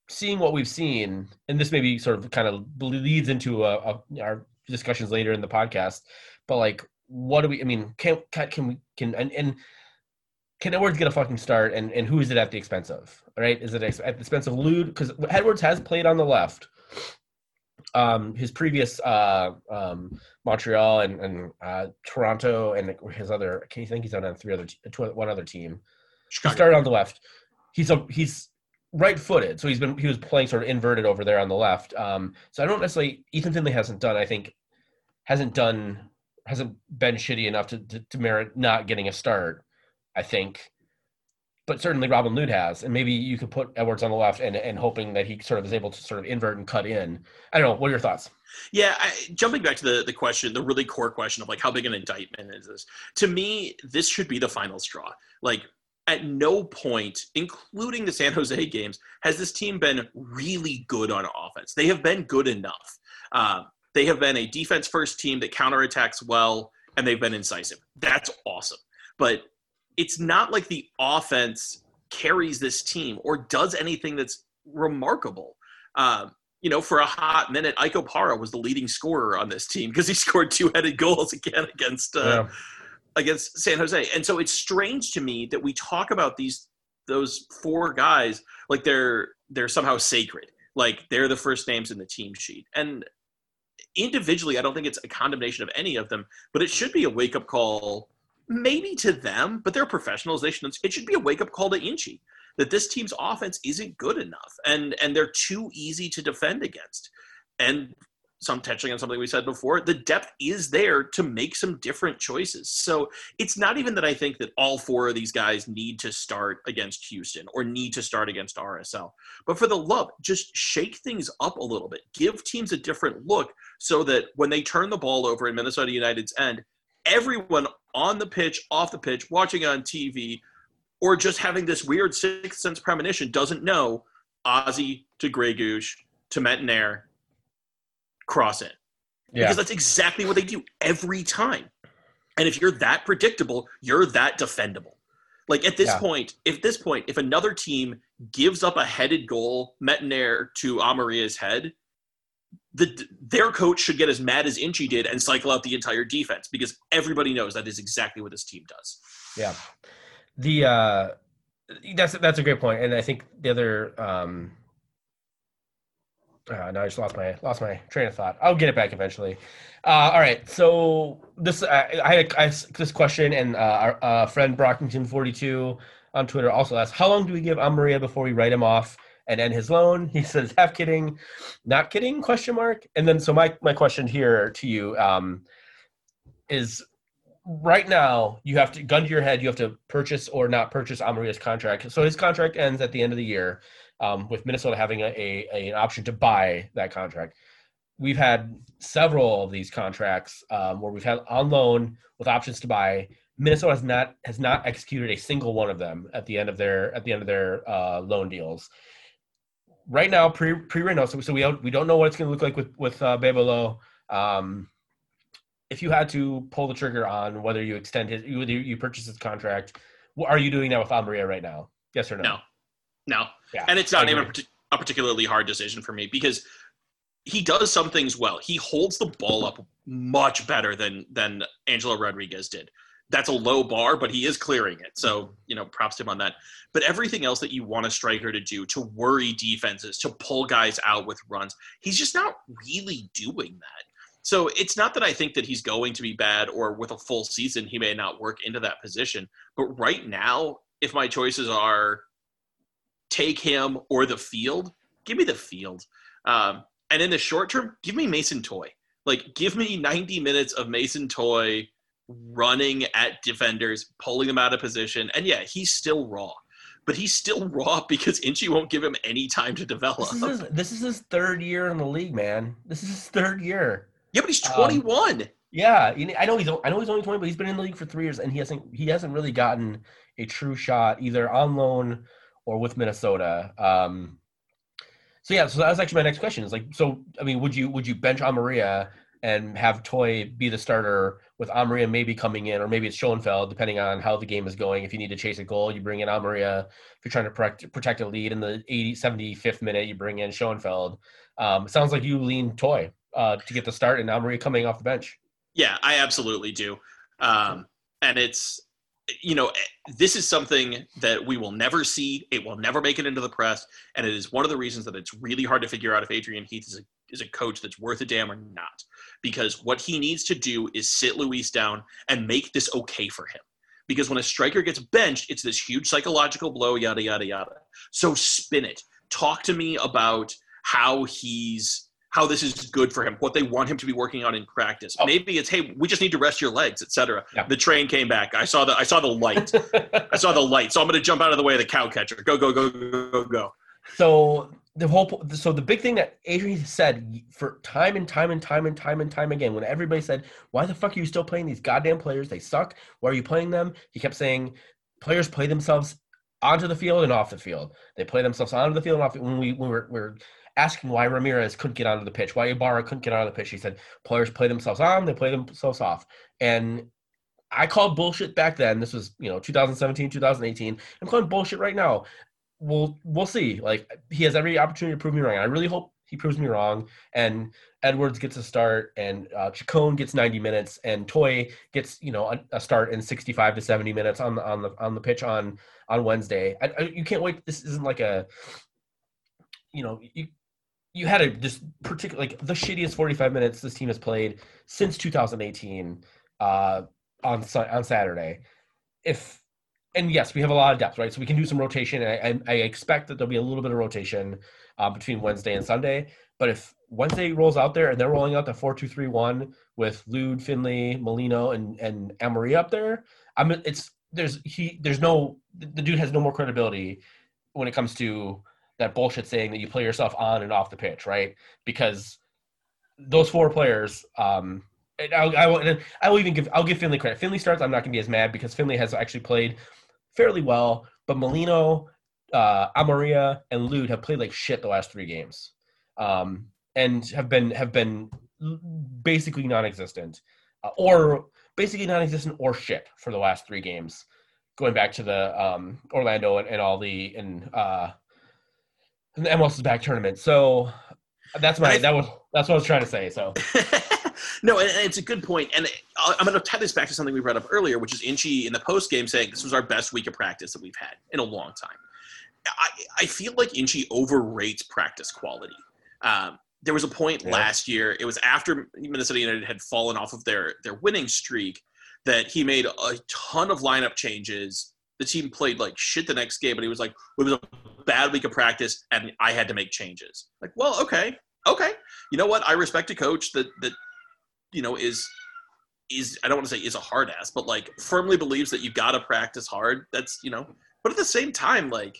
seeing what we've seen, and this maybe sort of kind of leads into a, a, our discussions later in the podcast. But like, what do we? I mean, can can, can we can and, and can Edwards get a fucking start? And and who is it at the expense of? Right? Is it at the expense of Lod? Because Edwards has played on the left. Um, his previous uh, um, Montreal and, and uh, Toronto and his other, can you think he's on three other, one other team? He started on the left. He's a he's right-footed, so he's been he was playing sort of inverted over there on the left. Um, so I don't necessarily Ethan Finlay hasn't done. I think hasn't done hasn't been shitty enough to, to, to merit not getting a start. I think, but certainly Robin Lod has, and maybe you could put Edwards on the left and and hoping that he sort of is able to sort of invert and cut in. I don't know. What are your thoughts? Yeah, I, jumping back to the the question, the really core question of like how big an indictment is this? To me, this should be the final straw. Like at no point, including the San Jose games, has this team been really good on offense. They have been good enough. Uh, they have been a defense first team that counterattacks well, and they've been incisive. That's awesome. But it's not like the offense carries this team or does anything that's remarkable. Um, you know, for a hot minute, Ike Opara was the leading scorer on this team because he (laughs) scored two-headed goals again against uh, against San Jose. And so it's strange to me that we talk about these those four guys like they're they're somehow sacred, like they're the first names in the team sheet. And individually, I don't think it's a condemnation of any of them, but it should be a wake up call, maybe to them, but they're professionals. They should. It should be a wake up call to Inchy that this team's offense isn't good enough and and they're too easy to defend against. And some touching on something we said before, the depth is there to make some different choices. So it's not even that I think that all four of these guys need to start against Houston or need to start against RSL. But for the love, just shake things up a little bit. Give teams a different look so that when they turn the ball over in Minnesota United's end, everyone on the pitch, off the pitch, watching on TV, or just having this weird sixth sense premonition doesn't know Ozzy to Grey Goose to Métanire cross it. Yeah. Because that's exactly what they do every time. And if you're that predictable, you're that defendable. Like at this Yeah. point, if this point, if another team gives up a headed goal, Métanire to Amarilla's head, the their coach should get as mad as Inchy did and cycle out the entire defense because everybody knows that is exactly what this team does. Yeah. The uh that's that's a great. And I think the other um uh, no, I just lost my lost my train of thought. I'll get it back eventually. Uh, all right, so this I, I had a, I, this question, and uh, our uh, friend Brockington forty two on Twitter also asked, "How long do we give Amarilla before we write him off and end his loan?" He (laughs) says, "Half kidding, not kidding?" Question mark. And then so my my question here to you um, is right now you have to gun to your head you have to purchase or not purchase Amarilla's contract. So his contract ends at the end of the year, um, with Minnesota having a, a, a- an option to buy that contract. We've had several of these contracts um, where we've had on loan with options to buy. Minnesota has not has not executed a single one of them at the end of their at the end of their uh, loan deals. Right now, pre pre Reno, so, so we don't we don't know what it's going to look like with with uh. Um, if you had to pull the trigger on whether you extend his, whether you, you purchase his contract, what are you doing that with Amarilla right now? Yes or no? No. No. Yeah, And it's not even a, a particularly hard decision for me because he does some things well. He holds the ball up much better than than Angelo Rodriguez did. That's a low bar, but he is clearing it. So, you know, props to him on that. But everything else that you want a striker to do, to worry defenses, to pull guys out with runs, he's just not really doing that. So it's not that I think that he's going to be bad or with a full season, he may not work into that position. But right now, if my choices are take him or the field, give me the field. Um, and in the short term, give me Mason Toye. Like, give me 90 minutes of Mason Toye running at defenders, pulling them out of position. And yeah, he's still raw, but he's still (laughs) raw because Inchy won't give him any time to develop. This is, his, this is his third year in the league, man. This is his third year. yeah, but he's Um, 21. Yeah, I know he's I know he's only twenty, but he's been in the league for three years, and he hasn't he hasn't really gotten a true shot either on loan or with Minnesota. Um, so yeah, so that was actually my next question. Is like, so I mean, would you would you bench Amarilla and have Toye be the starter with Amarilla maybe coming in, or maybe it's Schoenfeld, depending on how the game is going. If you need to chase a goal, you bring in Amarilla. If you're trying to protect, protect a lead in the 80, 75th minute, you bring in Schoenfeld. Um, sounds like you lean Toye uh, to get the start, and Amarilla coming off the bench. Yeah, I absolutely do. Um, and it's, you know, this is something that we will never see. It will never make it into the press. And it is one of the reasons that it's really hard to figure out if Adrian Heath is a, is a coach that's worth a damn or not. Because what he needs to do is sit Luis down and make this okay for him. Because when a striker gets benched, it's this huge psychological blow, yada, yada, yada. So spin it. Talk to me about how he's how this is good for him, what they want him to be working on in practice. Oh. Maybe it's hey, we just need to rest your legs, etc. Yeah. The train came back. I saw the I saw the light. (laughs) I saw the light. So I'm going to jump out of the way of the cow catcher. Go go go go go go. So the whole so the big thing that Adrian said for time and time and time and time and time again when everybody said why the fuck are you still playing these goddamn players? They suck. Why are you playing them? He kept saying players play themselves onto the field and off the field. They play themselves onto the field and off when we when we're, we're asking why Ramirez couldn't get onto the pitch why Ibarra couldn't get onto the pitch he said players play themselves on they play themselves off. And I called bullshit back then. This was you know 2017 2018 I'm calling bullshit right now we'll we'll see. Like he has every opportunity to prove me wrong. I really hope he proves me wrong. And Edwards gets a start, and uh, Chacon gets 90 minutes, and Toye gets you know a, a start in 65 to 70 minutes on the on the on the pitch on on Wednesday. I, I, you can't wait. This isn't like a you know you. You had a just particular like the shittiest 45 minutes this team has played since 2018 uh, on on Saturday. If and yes, we have a lot of depth, right? So we can do some rotation. I, I, I expect that there'll be a little bit of rotation uh, between Wednesday and Sunday. But if Wednesday rolls out there and they're rolling out the four two three one with Lod, Finlay, Molino, and and Emery up there, I'm it's there's he there's no the dude has no more credibility when it comes to that bullshit saying that you play yourself on and off the pitch, right? Because those four players, um, I'll, I will, I will even give I'll give Finlay credit. Finlay starts, I'm not gonna be as mad because Finlay has actually played fairly well, but Molino, uh, Amarilla, and Lod have played like shit the last three games, um, and have been have been basically non-existent, uh, or basically non-existent or shit for the last three games, going back to the um, Orlando and, and all the and uh, and the MLS back tournament. So that's my that was that's what I was trying to say. So. (laughs) no, and it's a good point. and I'm going to tie this back to something we brought up earlier, which is Inchy in the post game saying this was our best week of practice that we've had in a long time. I, I feel like Inchy overrates practice quality. Um, there was a point yeah. last year. It was after Minnesota United had fallen off of their their winning streak that he made a ton of lineup changes. The team played like shit the next game, but he was like, "It was a bad week of practice, and I had to make changes." Like, well, okay, okay. You know what? I respect a coach that that you know is is I don't want to say is a hard ass, but like firmly believes that you got to practice hard. That's you know, but at the same time, like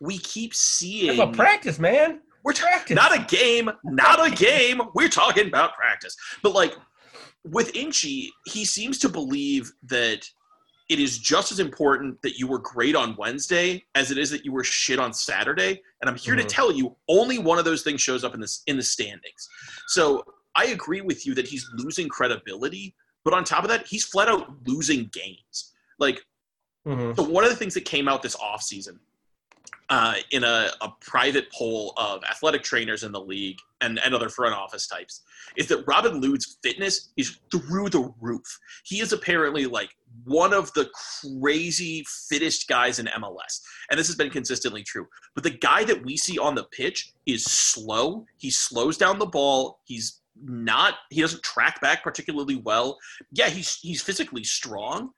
we keep seeing a practice, man. We're practice. not a game, not a game. We're talking about practice. But like with Inchy, he seems to believe that it is just as important that you were great on Wednesday as it is that you were shit on Saturday. And I'm here mm-hmm. to tell you, only one of those things shows up in this in the standings. So I agree with you that he's losing credibility, but on top of that, he's flat out losing games. Like, mm-hmm. so one of the things that came out this offseason uh, in a, a, private poll of athletic trainers in the league and, and other front office types is that Robin Lod's fitness is through the roof. He is apparently like one of the crazy fittest guys in MLS. And this has been consistently true. But the guy that we see on the pitch is slow. He slows down the ball. He's not he doesn't track back particularly well. Yeah, he's he's physically strong,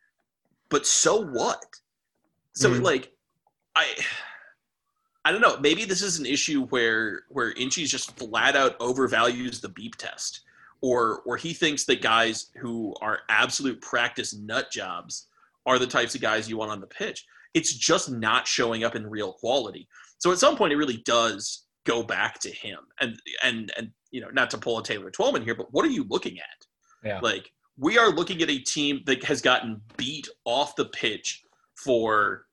but so what? So mm-hmm. like I I don't know. Maybe this is an issue where where Inchy's just flat out overvalues the beep test, or or he thinks that guys who are absolute practice nut jobs are the types of guys you want on the pitch. It's just not showing up in real quality. So at some point, it really does go back to him. And and and you know, not to pull a Taylor Twellman here, but what are you looking at? Yeah. Like we are looking at a team that has gotten beat off the pitch for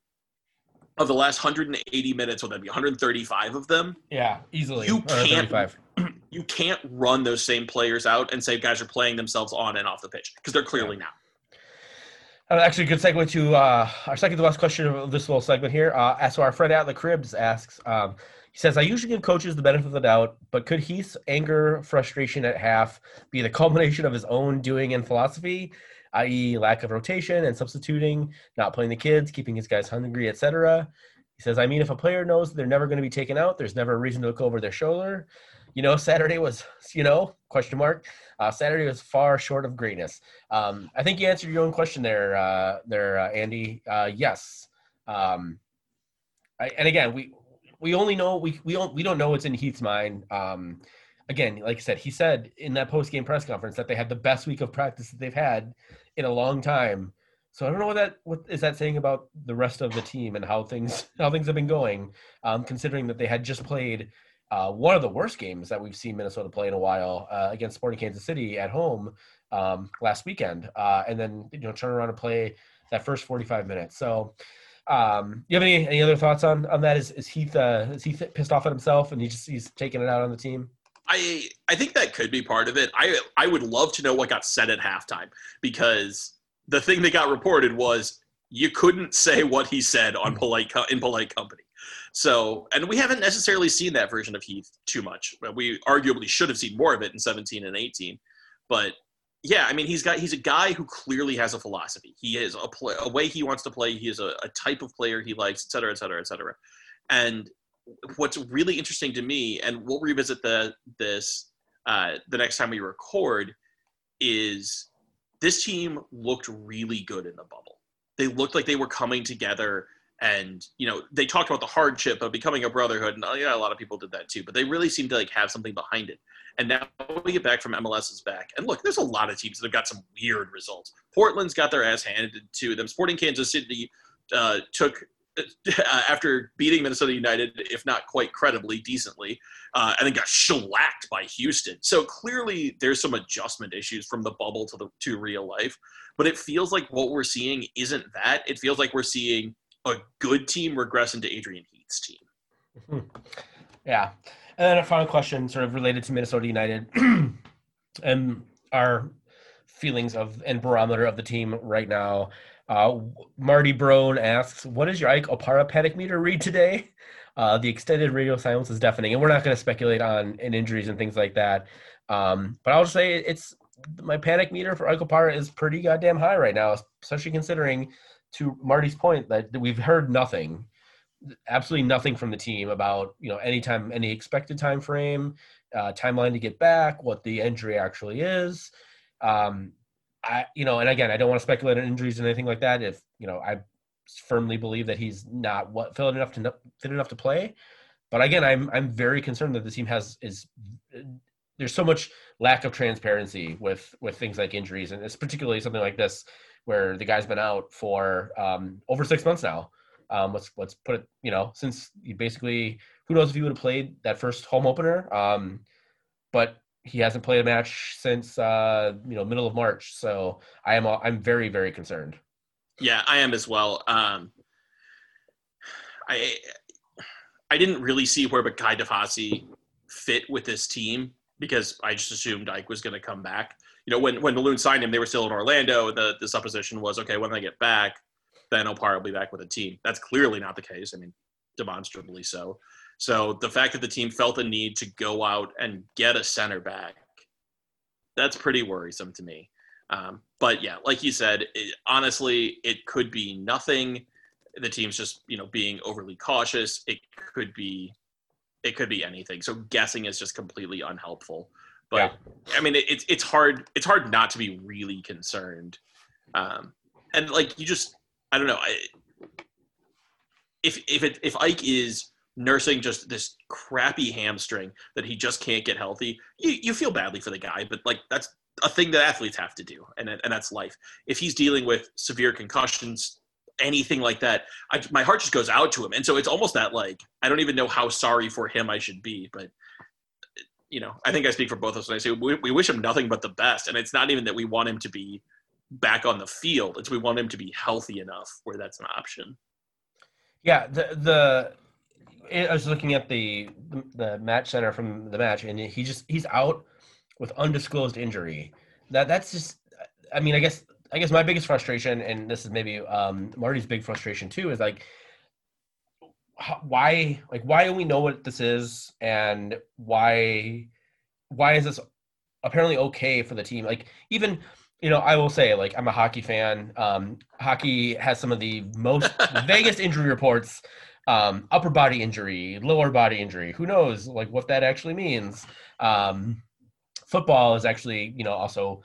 of the last 180 minutes, will that be 135 of them? Yeah, easily. You can't. (clears throat) You can't run those same players out and say guys are playing themselves on and off the pitch because they're clearly yeah. not. Uh, actually, a good segue to uh, our second to last question of this little segment here. Uh, so our friend out the cribs asks, um, he says, "I usually give coaches the benefit of the doubt, but could Heath's anger, frustration at half be the culmination of his own doing and philosophy? i.e., lack of rotation and substituting, not playing the kids, keeping his guys hungry, etc. He says, I mean, if a player knows they're never going to be taken out, there's never a reason to look over their shoulder. You know, Saturday was, (laughs) you know, question mark. Uh, Saturday was far short of greatness. Um, I think you answered your own question there, uh, there, uh, Andy. Uh, yes. Um, I, and again, we we only know we we don't we don't know what's in Heath's mind. Um, again, like I said, he said in that post game press conference that they had the best week of practice that they've had in a long time. So I don't know what that what is that saying about the rest of the team and how things how things have been going, um, considering that they had just played uh, one of the worst games that we've seen Minnesota play in a while uh, against Sporting Kansas City at home um, last weekend, uh, and then you know turn around and play that first 45 minutes. So, um, you have any any other thoughts on on that? Is is Heath uh, is he pissed off at himself and he just he's taking it out on the team? I I think that could be part of it. I I would love to know what got said at halftime because the thing that got reported was you couldn't say what he said on polite in polite company. So, and we haven't necessarily seen that version of Heath too much. We arguably should have seen more of it in 17 and 18. But yeah, I mean, he's got he's a guy who clearly has a philosophy. He is a play, a way he wants to play. He is a, a type of player he likes, et cetera, et cetera, et cetera. And what's really interesting to me, and we'll revisit the this uh, the next time we record, is this team looked really good in the bubble. they looked like they were coming together and you know they talked about the hardship of becoming a brotherhood and yeah a lot of people did that too but they really seemed to like have something behind it. And now we get back from mls's back and look there's a lot of teams that have got some weird results. Portland's got their ass handed to them. Sporting kansas city uh, took uh, (laughs) after beating minnesota united if not quite credibly decently uh, and then got shellacked by houston. So clearly there's some adjustment issues from the bubble to the to real life but it feels like what we're seeing isn't that. It feels like we're seeing a good team regress into Adrian Heath's team. Mm-hmm. (laughs) Yeah. And then a final question, sort of related to Minnesota United (clears throat) and our feelings of and barometer of the team right now. Uh, Marty Brown asks, "What is your Ike Opara panic meter read today?" (laughs) Uh, the extended radio silence is deafening, and we're not going to speculate on in injuries and things like that. Um, but I'll just say it's my panic meter for Ike Opara is pretty goddamn high right now, especially considering to Marty's point that we've heard nothing, absolutely nothing from the team about you know any time, any expected time frame, uh, timeline to get back, what the injury actually is. Um, I you know, and again, I don't want to speculate on injuries and anything like that. If you know, I firmly believe that he's not what fit enough to fit enough to play. But again, I'm I'm very concerned that the team has is there's so much lack of transparency with with things like injuries, and it's particularly something like this where the guy's been out for um, over six months now. Um, let's let's put it, you know, since he basically, who knows if he would have played that first home opener, um, but he hasn't played a match since uh, you know middle of March. So I am I'm very very concerned. Yeah, I am as well. Um, I I didn't really see where Bakaye Dibassy fit with this team because I just assumed Ike was going to come back you know, when when Malone signed him, they were still in Orlando. The the supposition was, okay, when they get back, then Opara will be back with a team. That's clearly not the case. I mean, demonstrably so. So the fact that the team felt the need to go out and get a center back, that's pretty worrisome to me. Um, but yeah, like you said, it, honestly, it could be nothing. The team's just you know being overly cautious. It could be, it could be anything. So guessing is just completely unhelpful. But yeah. I mean, it, it's it's hard it's hard not to be really concerned, um, and like you just I don't know I, if if it, if Ike is nursing just this crappy hamstring that he just can't get healthy, you, you feel badly for the guy, but like that's a thing that athletes have to do, and and that's life. If he's dealing with severe concussions, anything like that, I, my heart just goes out to him, and so it's almost that like I don't even know how sorry for him I should be, but you know, I think I speak for both of us when I say we, we wish him nothing but the best. And it's not even that we want him to be back on the field; it's we want him to be healthy enough where that's an option. Yeah, the the I was looking at the the match center from the match, and he just he's out with undisclosed injury. That that's just. I mean, I guess I guess my biggest frustration, and this is maybe um, Marty's big frustration too, is like why like why do we know what this is and why why is this apparently okay for the team? Like even you know i will say like i'm a hockey fan. Um hockey has some of the most (laughs) vaguest injury reports. Um upper body injury lower body injury who knows like what that actually means. Um football is actually you know also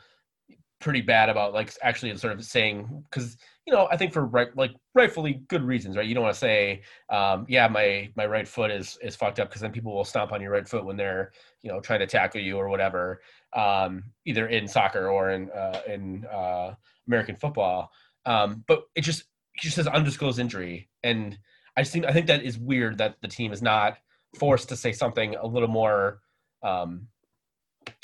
pretty bad about like actually sort of saying because you know, I think for right, like rightfully good reasons, right? You don't want to say, um, yeah, my my right foot is is fucked up because then people will stomp on your right foot when they're you know trying to tackle you or whatever, um, either in soccer or in uh, in uh, American football. Um, but it just it just says undisclosed injury, and I just think I think that is weird that the team is not forced to say something a little more um,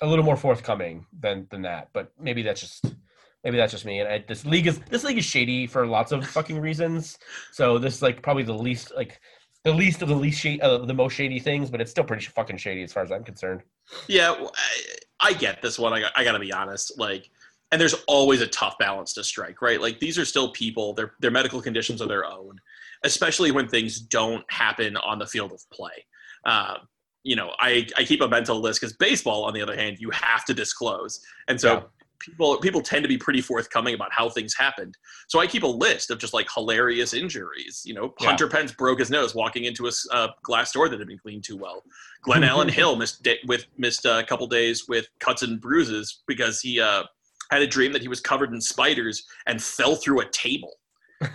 a little more forthcoming than than that. But maybe that's just maybe that's just me. And I, this league is this league is shady for lots of fucking reasons. So this is like probably the least like the least of the least shady, uh, the most shady things, but it's still pretty fucking shady as far as I'm concerned. Yeah, I, I get this one. I got, I got to be honest. Like, and there's always a tough balance to strike, right? Like these are still people. Their their medical conditions are their own, especially when things don't happen on the field of play. Um, you know, I, I keep a mental list because baseball, on the other hand, you have to disclose. And so yeah people people tend to be pretty forthcoming about how things happened. So I keep a list of just like hilarious injuries. You know, yeah. Hunter Pence broke his nose walking into a uh, glass door that had been cleaned too well. Glenn (laughs) Allen Hill missed with missed a couple days with cuts and bruises because he uh, had a dream that he was covered in spiders and fell through a table.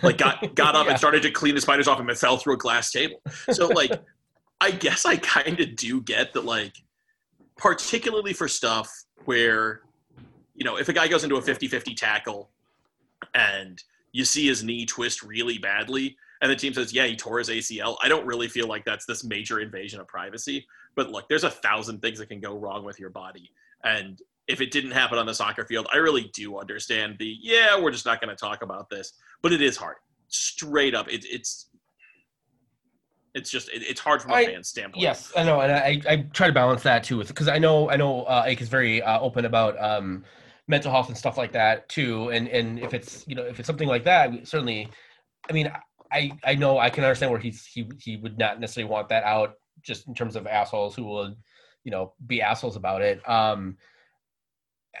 Like got got up (laughs) Yeah. and started to clean the spiders off him and fell through a glass table. So like, I guess I kind of do get that. Like, particularly for stuff where, you know, if a guy goes into a 50-50 tackle, and you see his knee twist really badly, and the team says, "Yeah, he tore his ACL." I don't really feel like that's this major invasion of privacy. But look, there's a thousand things that can go wrong with your body, and if it didn't happen on the soccer field, I really do understand the yeah, we're just not going to talk about this. But it is hard, straight up. It, it's it's just it, it's hard from a I- fan standpoint. Yes, I know, and I, I try to balance that too, because I know I know uh, Ike is very uh, open about um, mental health and stuff like that too, and and if it's you know if it's something like that, we- certainly, I mean, I I know I can understand where he's he he would not necessarily want that out, just in terms of assholes who will, you know, be assholes about it. Um,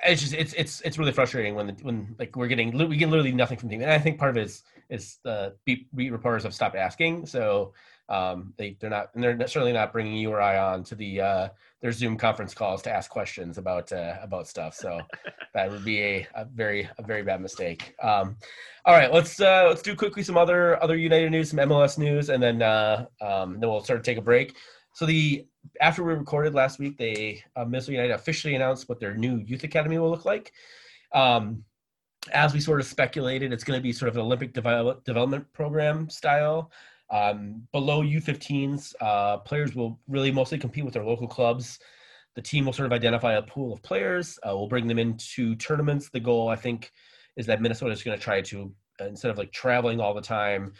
it's just it's it's it's really frustrating when the, when like we're getting we get literally nothing from the team, and I think part of it is is the beat, beat reporters have stopped asking, so um, they they're not and they're certainly not bringing you or I on to the uh, their Zoom conference calls to ask questions about uh, about stuff. So (laughs) that would be a, a very a very bad mistake. Um, all right, let's uh, let's do quickly some other other United news, some MLS news, and then uh, um, then we'll sort of take a break. So the after we recorded last week, they uh, Minnesota United officially announced what their new youth academy will look like. Um, as we sort of speculated, it's going to be sort of an Olympic develop, development program style. Um, below U15s, uh, players will really mostly compete with their local clubs. The team will sort of identify a pool of players. Uh, we'll bring them into tournaments. The goal, I think, is that Minnesota is going to try to uh, instead of like traveling all the time.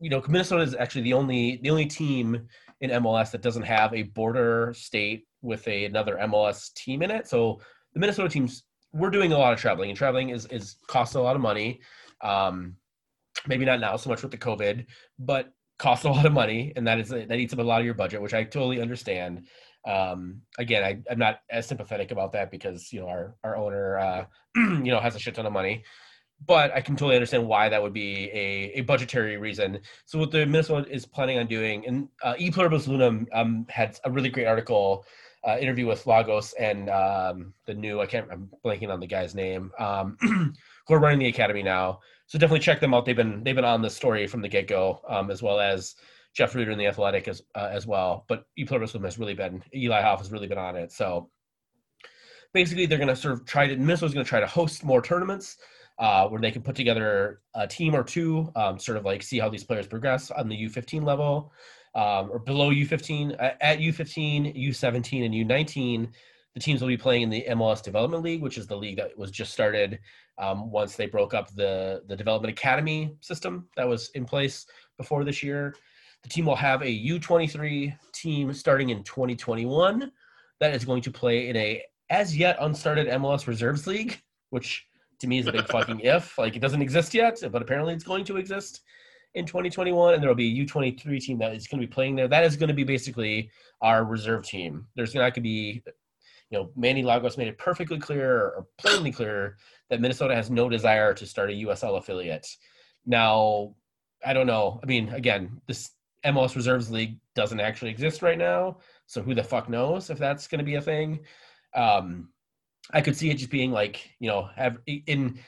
You know, Minnesota is actually the only the only team in MLS that doesn't have a border state with a, another MLS team in it. So the Minnesota teams, we're doing a lot of traveling, and traveling is is costs a lot of money. Um, maybe not now so much with the COVID, but costs a lot of money, and that is that eats up a lot of your budget, which I totally understand. Um, again, I, I'm not as sympathetic about that because you know our our owner, uh, (clears throat) you know, has a shit ton of money, but I can totally understand why that would be a, a budgetary reason. So what the Minnesota is planning on doing, and uh, E Pluribus Loonum um, had a really great article. Uh, interview with Lagos and um, the new I can't I'm blanking on the guy's name um, (clears throat) who are running the academy now so definitely check them out. They've been they've been on this story from the get go, um, as well as Jeff Rueter in the Athletic as uh, as well. But E Pluribus Loonum has really been Eli Hoff has really been on it. So basically, they're going to sort of try to Minnesota's going to try to host more tournaments uh, where they can put together a team or two, um, sort of like see how these players progress on the U15 level um, or below U15 uh, at U15, U17, and U19. The teams will be playing in the MLS Development League, which is the league that was just started um, once they broke up the the development academy system that was in place before this year. The team will have a U23 team starting in 2021 that is going to play in a as yet unstarted MLS Reserves League, which to me is a big (laughs) fucking if. Like it doesn't exist yet, but apparently it's going to exist in 2021, and there will be a U23 team that is going to be playing there. That is going to be basically our reserve team. There's not going to be, you know, Manny Lagos made it perfectly clear or plainly clear that Minnesota has no desire to start a USL affiliate. Now, I don't know. I mean, again, this MLS Reserves League doesn't actually exist right now, so who the fuck knows if that's going to be a thing? Um, I could see it just being like, you know, have in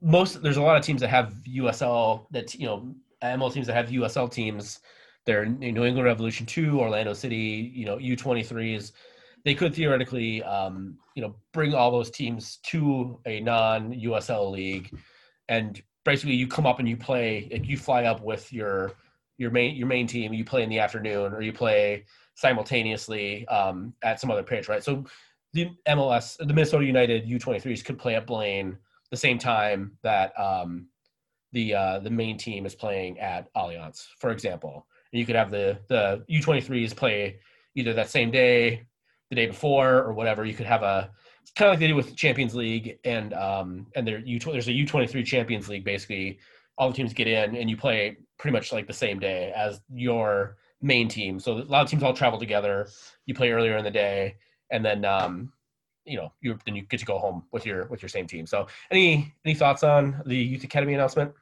most. There's a lot of teams that have USL that you know, MLS teams that have USL teams. They're New England Revolution two, Orlando City, you know, U23s they could theoretically, um, you know, bring all those teams to a non-USL league, and basically you come up and you play. You fly up with your your main your main team, you play in the afternoon, or you play simultaneously um, at some other pitch, right? So the MLS, the Minnesota United U23s could play at Blaine the same time that um, the uh, the main team is playing at Allianz, for example. And you could have the the U23s play either that same day the day before or whatever. You could have a kind of like they do with Champions League and um and there U there's a U twenty three Champions League. Basically, all the teams get in and you play pretty much like the same day as your main team. So a lot of teams all travel together. You play earlier in the day, and then um you know you then you get to go home with your with your same team. So any any thoughts on the youth academy announcement?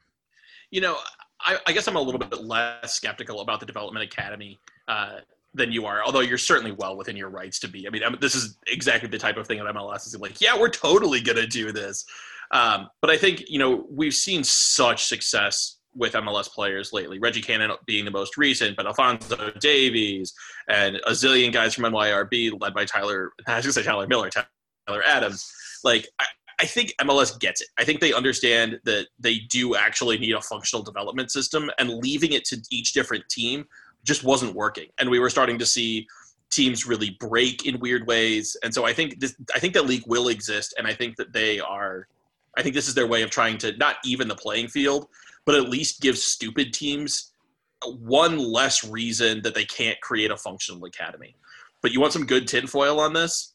You know, I, I guess I'm a little bit less skeptical about the development academy uh, than you are, although you're certainly well within your rights to be. I mean, I this is exactly the type of thing that MLS is like, yeah, we're totally to do this. Um, but I think you know we've seen such success with MLS players lately. Reggie Cannon being the most recent, but Alphonso Davies and a zillion guys from NYRB led by Tyler. (laughs) I to say Tyler Miller, Tyler Adams. Like I, I think MLS gets it. I think they understand that they do actually need a functional development system, and leaving it to each different team just wasn't working. And we were starting to see teams really break in weird ways. And so I think this, I think that league will exist, and I think that they are. I think this is their way of trying to not even the playing field, but at least give stupid teams one less reason that they can't create a functional academy. But you want some good tinfoil on this?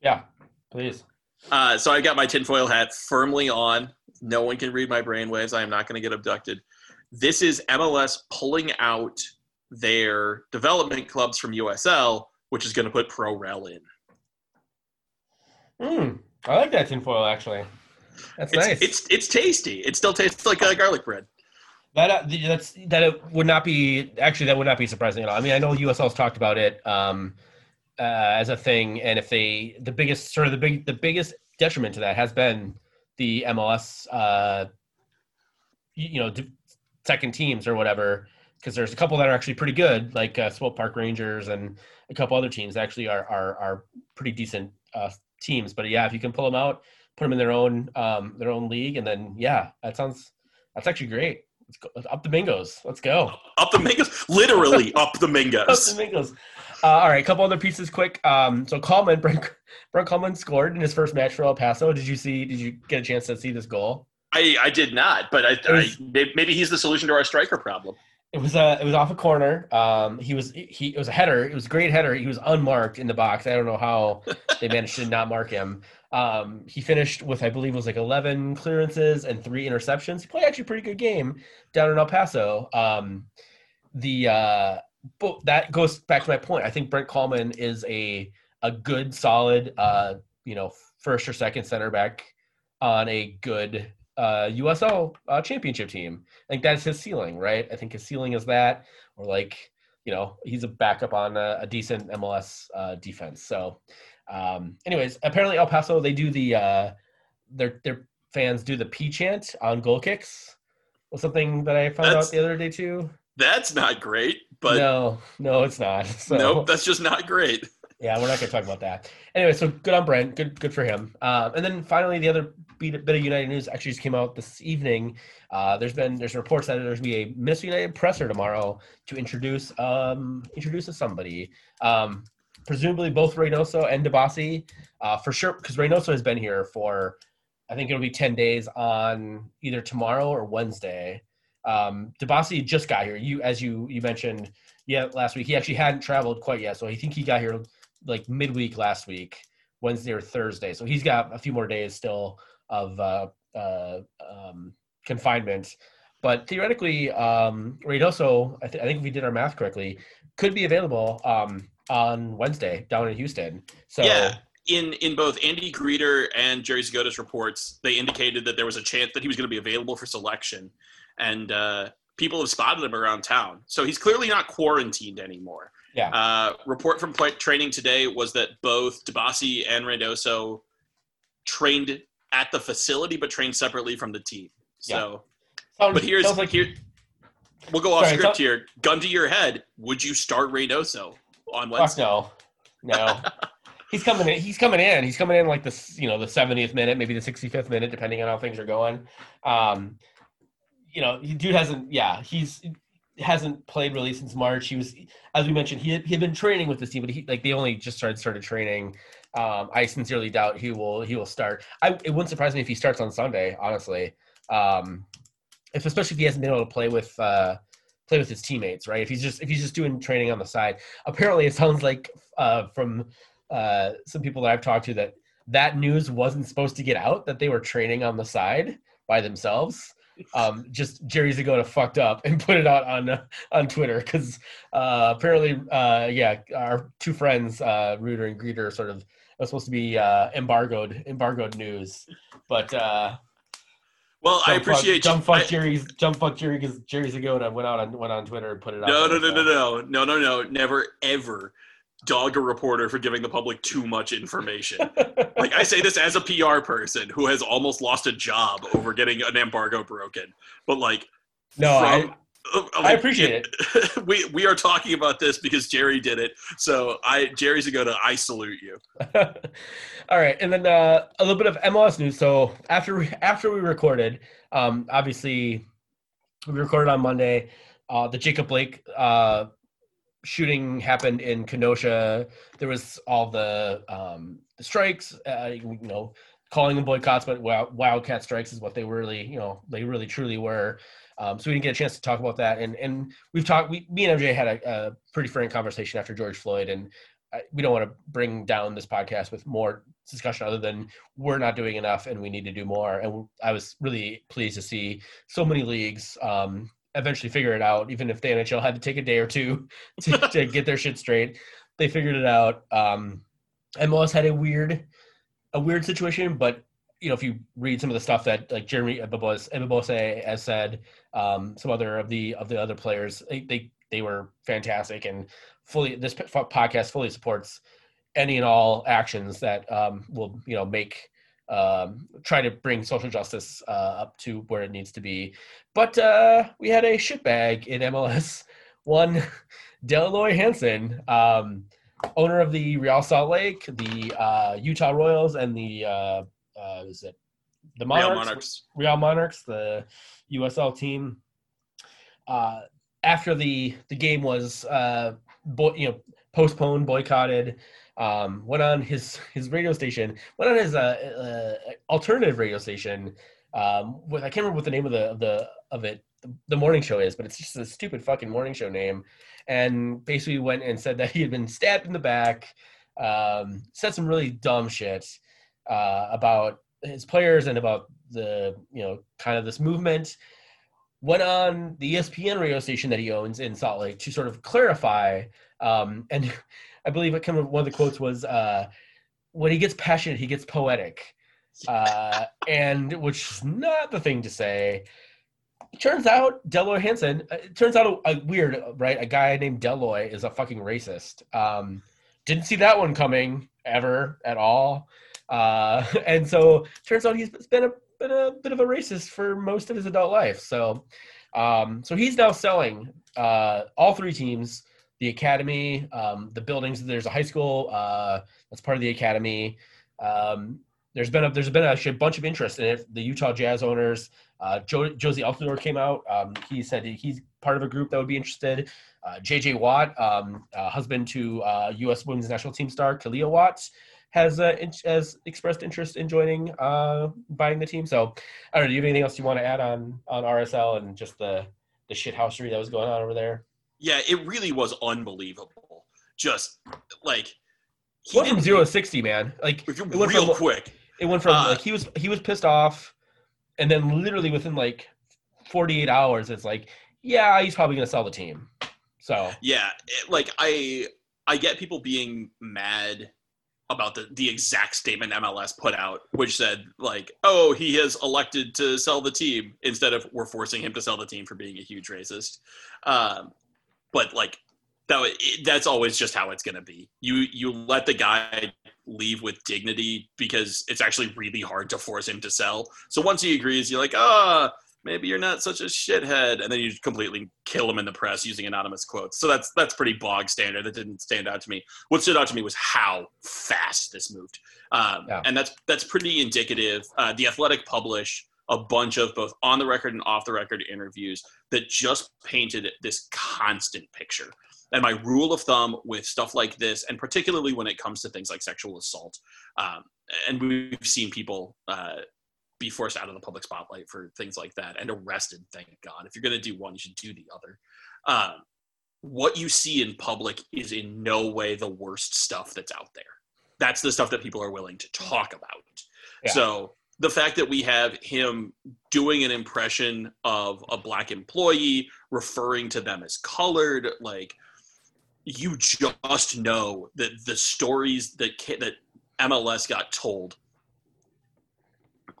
Yeah, please. Uh, so I got my tinfoil hat firmly on. No one can read my brainwaves. I am not going to get abducted. This is MLS pulling out their development clubs from USL, which is going to put Pro Rel in. Mm, I like that tinfoil actually. That's it's, nice. It's it's tasty. It still tastes like uh, garlic bread. That uh, that's that it would not be actually that would not be surprising at all. I mean, I know USL's talked about it um, uh, as a thing, and if they the biggest sort of the big the biggest detriment to that has been the MLS, uh, you, know, d- second teams or whatever, because there's a couple that are actually pretty good, like uh, Swope Park Rangers and a couple other teams actually are are are pretty decent uh, teams. But yeah, if you can pull them out, put them in their own um, their own league, and then yeah, that sounds that's actually great. Let's go up the Mingos. Let's go. Up the Mingos, literally (laughs) up the Mingos. Up the Mingos. Uh, all right, a couple other pieces quick. Um, so Kallman, (laughs) Brent, Brent Kallman scored in his first match for El Paso. Did you see? Did you get a chance to see this goal? I, I did not, but I, I maybe he's the solution to our striker problem. It was a it was off a corner. Um, he was he it was a header. It was a great header. He was unmarked in the box. I don't know how they managed to not mark him. Um, he finished with I believe it was like 11 clearances and three interceptions. He played actually a pretty good game down in El Paso. Um, the uh, but that goes back to my point. I think Brent Kallman is a a good, solid, uh, you know, first or second center back on a good uh, USL uh, championship team. I think that's his ceiling, right? I think his ceiling is that, or like, you know, he's a backup on a, a decent MLS uh, defense. So, um, anyways, apparently El Paso they do the uh, their their fans do the P chant on goal kicks. Was something that I found That's- out the other day too. That's not great, but no, no, it's not. (laughs) So, nope, that's just not great. Yeah, we're not going to talk about that. Anyway, so good on Brent. Good, good for him. Um, and then finally, the other bit, bit of United news actually just came out this evening. Uh, there's been there's reports that there's going to be a Minnesota United presser tomorrow to introduce um, introduce somebody. Um, presumably both Reynoso and Dibassy, uh, for sure, because Reynoso has been here for I think it'll be ten days on either tomorrow or Wednesday. Um, Dibassy just got here. You as you you mentioned, yeah, last week he actually hadn't traveled quite yet, so I think he got here like midweek last week, Wednesday or Thursday. So he's got a few more days still of uh, uh, um, confinement. But theoretically, um, Reynoso, I, th- I think if we did our math correctly, could be available um, on Wednesday down in Houston. So Yeah. In in both Andy Greder and Jerry Zgoda's reports, they indicated that there was a chance that he was going to be available for selection, and uh, people have spotted him around town. So he's clearly not quarantined anymore. Yeah. Uh, report from training today was that both Dibassy and Reynoso trained at the facility, but trained separately from the team. So, sounds, but here's like here. We'll go off Sorry, script so- here. Gun to your head. Would you start Reynoso on Wednesday? no, no. (laughs) he's coming in. He's coming in. He's coming in like this, you know, the 70th minute, maybe the 65th minute, depending on how things are going. Um, you know, dude hasn't. Yeah, he's hasn't played really since March. He was, as we mentioned, he had, he had been training with this team, but he like they only just started started training. Um, I sincerely doubt he will he will start. I it wouldn't surprise me if he starts on Sunday. Honestly, um, if especially if he hasn't been able to play with uh, play with his teammates, right? If he's just if he's just doing training on the side. Apparently, it sounds like uh, from uh, some people that I've talked to that that news wasn't supposed to get out that they were training on the side by themselves. Um, just Jerry Zgoda fucked up and (laughs) put it out on uh, on Twitter because uh, apparently, uh, yeah, our two friends, uh, Rueter and Greder, sort of was supposed to be uh, embargoed embargoed news, but uh, Well, I Jump fuck- appreciate you. jump fuck I- Jerry's jump fuck Jerry because Jerry Zagota went out on went on Twitter and put it out. No, no, no, no, no, no, no, no. Never, ever dog a reporter for giving the public too much information. (laughs) like I say this as a PR person who has almost lost a job over getting an embargo broken. But like no, from- I, uh, I appreciate it. (laughs) we we are talking about this because Jerry did it. So I Jerry Zgoda I salute you. (laughs) All right, and then uh, a little bit of MLS news. So after we, after we recorded, um, obviously we recorded on Monday. Uh, the Jacob Blake uh, shooting happened in Kenosha. There was all the um, the strikes. Uh, you know, calling them boycotts, but wild, wildcat strikes is what they really, you know, they really truly were. Um, so we didn't get a chance to talk about that, and and we've talked. We, me and MJ had a, a pretty frank conversation after George Floyd, and I, we don't want to bring down this podcast with more discussion other than we're not doing enough and we need to do more. And I was really pleased to see so many leagues um, eventually figure it out, even if the NHL had to take a day or two (laughs) to, to get their shit straight. They figured it out. Um, MLS had a weird, a weird situation, but you know, if you read some of the stuff that like Jeremy Ebobisse has said, um, some other of the of the other players, they, they they were fantastic and fully this podcast fully supports any and all actions that um, will you know make um, try to bring social justice uh, up to where it needs to be. But uh, we had a shitbag in MLS. (laughs) One, Dell Loy Hansen, um, owner of the Real Salt Lake, the uh, Utah Royals, and the uh, uh, is it the Monarchs? Real Monarchs. Real Monarchs, the USL team. Uh, after the the game was uh, you know postponed, boycotted, um, went on his his radio station, went on his uh, uh, alternative radio station. Um, with I can't remember what the name of the of the of it the morning show is, but it's just a stupid fucking morning show name. And basically went and said that he had been stabbed in the back. Um, said some really dumb shit uh, about his players and about the you know kind of this movement went on the ESPN radio station that he owns in Salt Lake to sort of clarify. Um, and I believe it of one of the quotes was, uh, "When he gets passionate, he gets poetic," uh, and which is not the thing to say. Turns out Dell Loy Hansen. uh, turns out a, a weird, right? A guy named Dell Loy is a fucking racist. Um, didn't see that one coming ever at all. Uh, (laughs) and so turns out he's been a been a bit of a racist for most of his adult life. So, um, so he's now selling uh, all three teams, the academy, um, the buildings. There's a high school uh, that's part of the academy. Um, there's been a, there's been a bunch of interest in it. The Utah Jazz owners, uh, jo- Jozy Altidore came out. Um, he said he's part of a group that would be interested. Uh, JJ Watt, um, uh, husband to uh, U.S. Women's National Team star Kealia Watts, has uh, in- has expressed interest in joining uh, buying the team. So, I don't know. Do you have anything else you want to add on on RSL and just the the shithousery that was going on over there? Yeah, it really was unbelievable. Just like he went from zero to sixty, man. Like it went real from quick. it went from Uh, like he was he was pissed off, and then literally within like forty eight hours, it's like yeah, he's probably gonna sell the team. So Yeah, it, like I I get people being mad about the the exact statement MLS put out, which said like, "Oh, he has elected to sell the team," instead of "We're forcing him to sell the team for being a huge racist." Um, but like that that's always just how it's gonna be. You you let the guy leave with dignity because it's actually really hard to force him to sell. So once he agrees, you're like, ah, maybe you're not such a shithead, and then you completely kill him in the press using anonymous quotes. So that's that's pretty bog standard. That didn't stand out to me. What stood out to me was how fast this moved, um, Yeah. and that's that's pretty indicative. Uh, the Athletic publish a bunch of both on the record and off the record interviews that just painted this constant picture. And my rule of thumb with stuff like this, and particularly when it comes to things like sexual assault, um, and we've seen people uh, be forced out of the public spotlight for things like that and arrested. Thank God. If you're going to do one, you should do the other. Um, what you see in public is in no way the worst stuff that's out there. That's the stuff that people are willing to talk about. Yeah. So the fact that we have him doing an impression of a black employee, referring to them as colored, like you just know that the stories that that MLS got told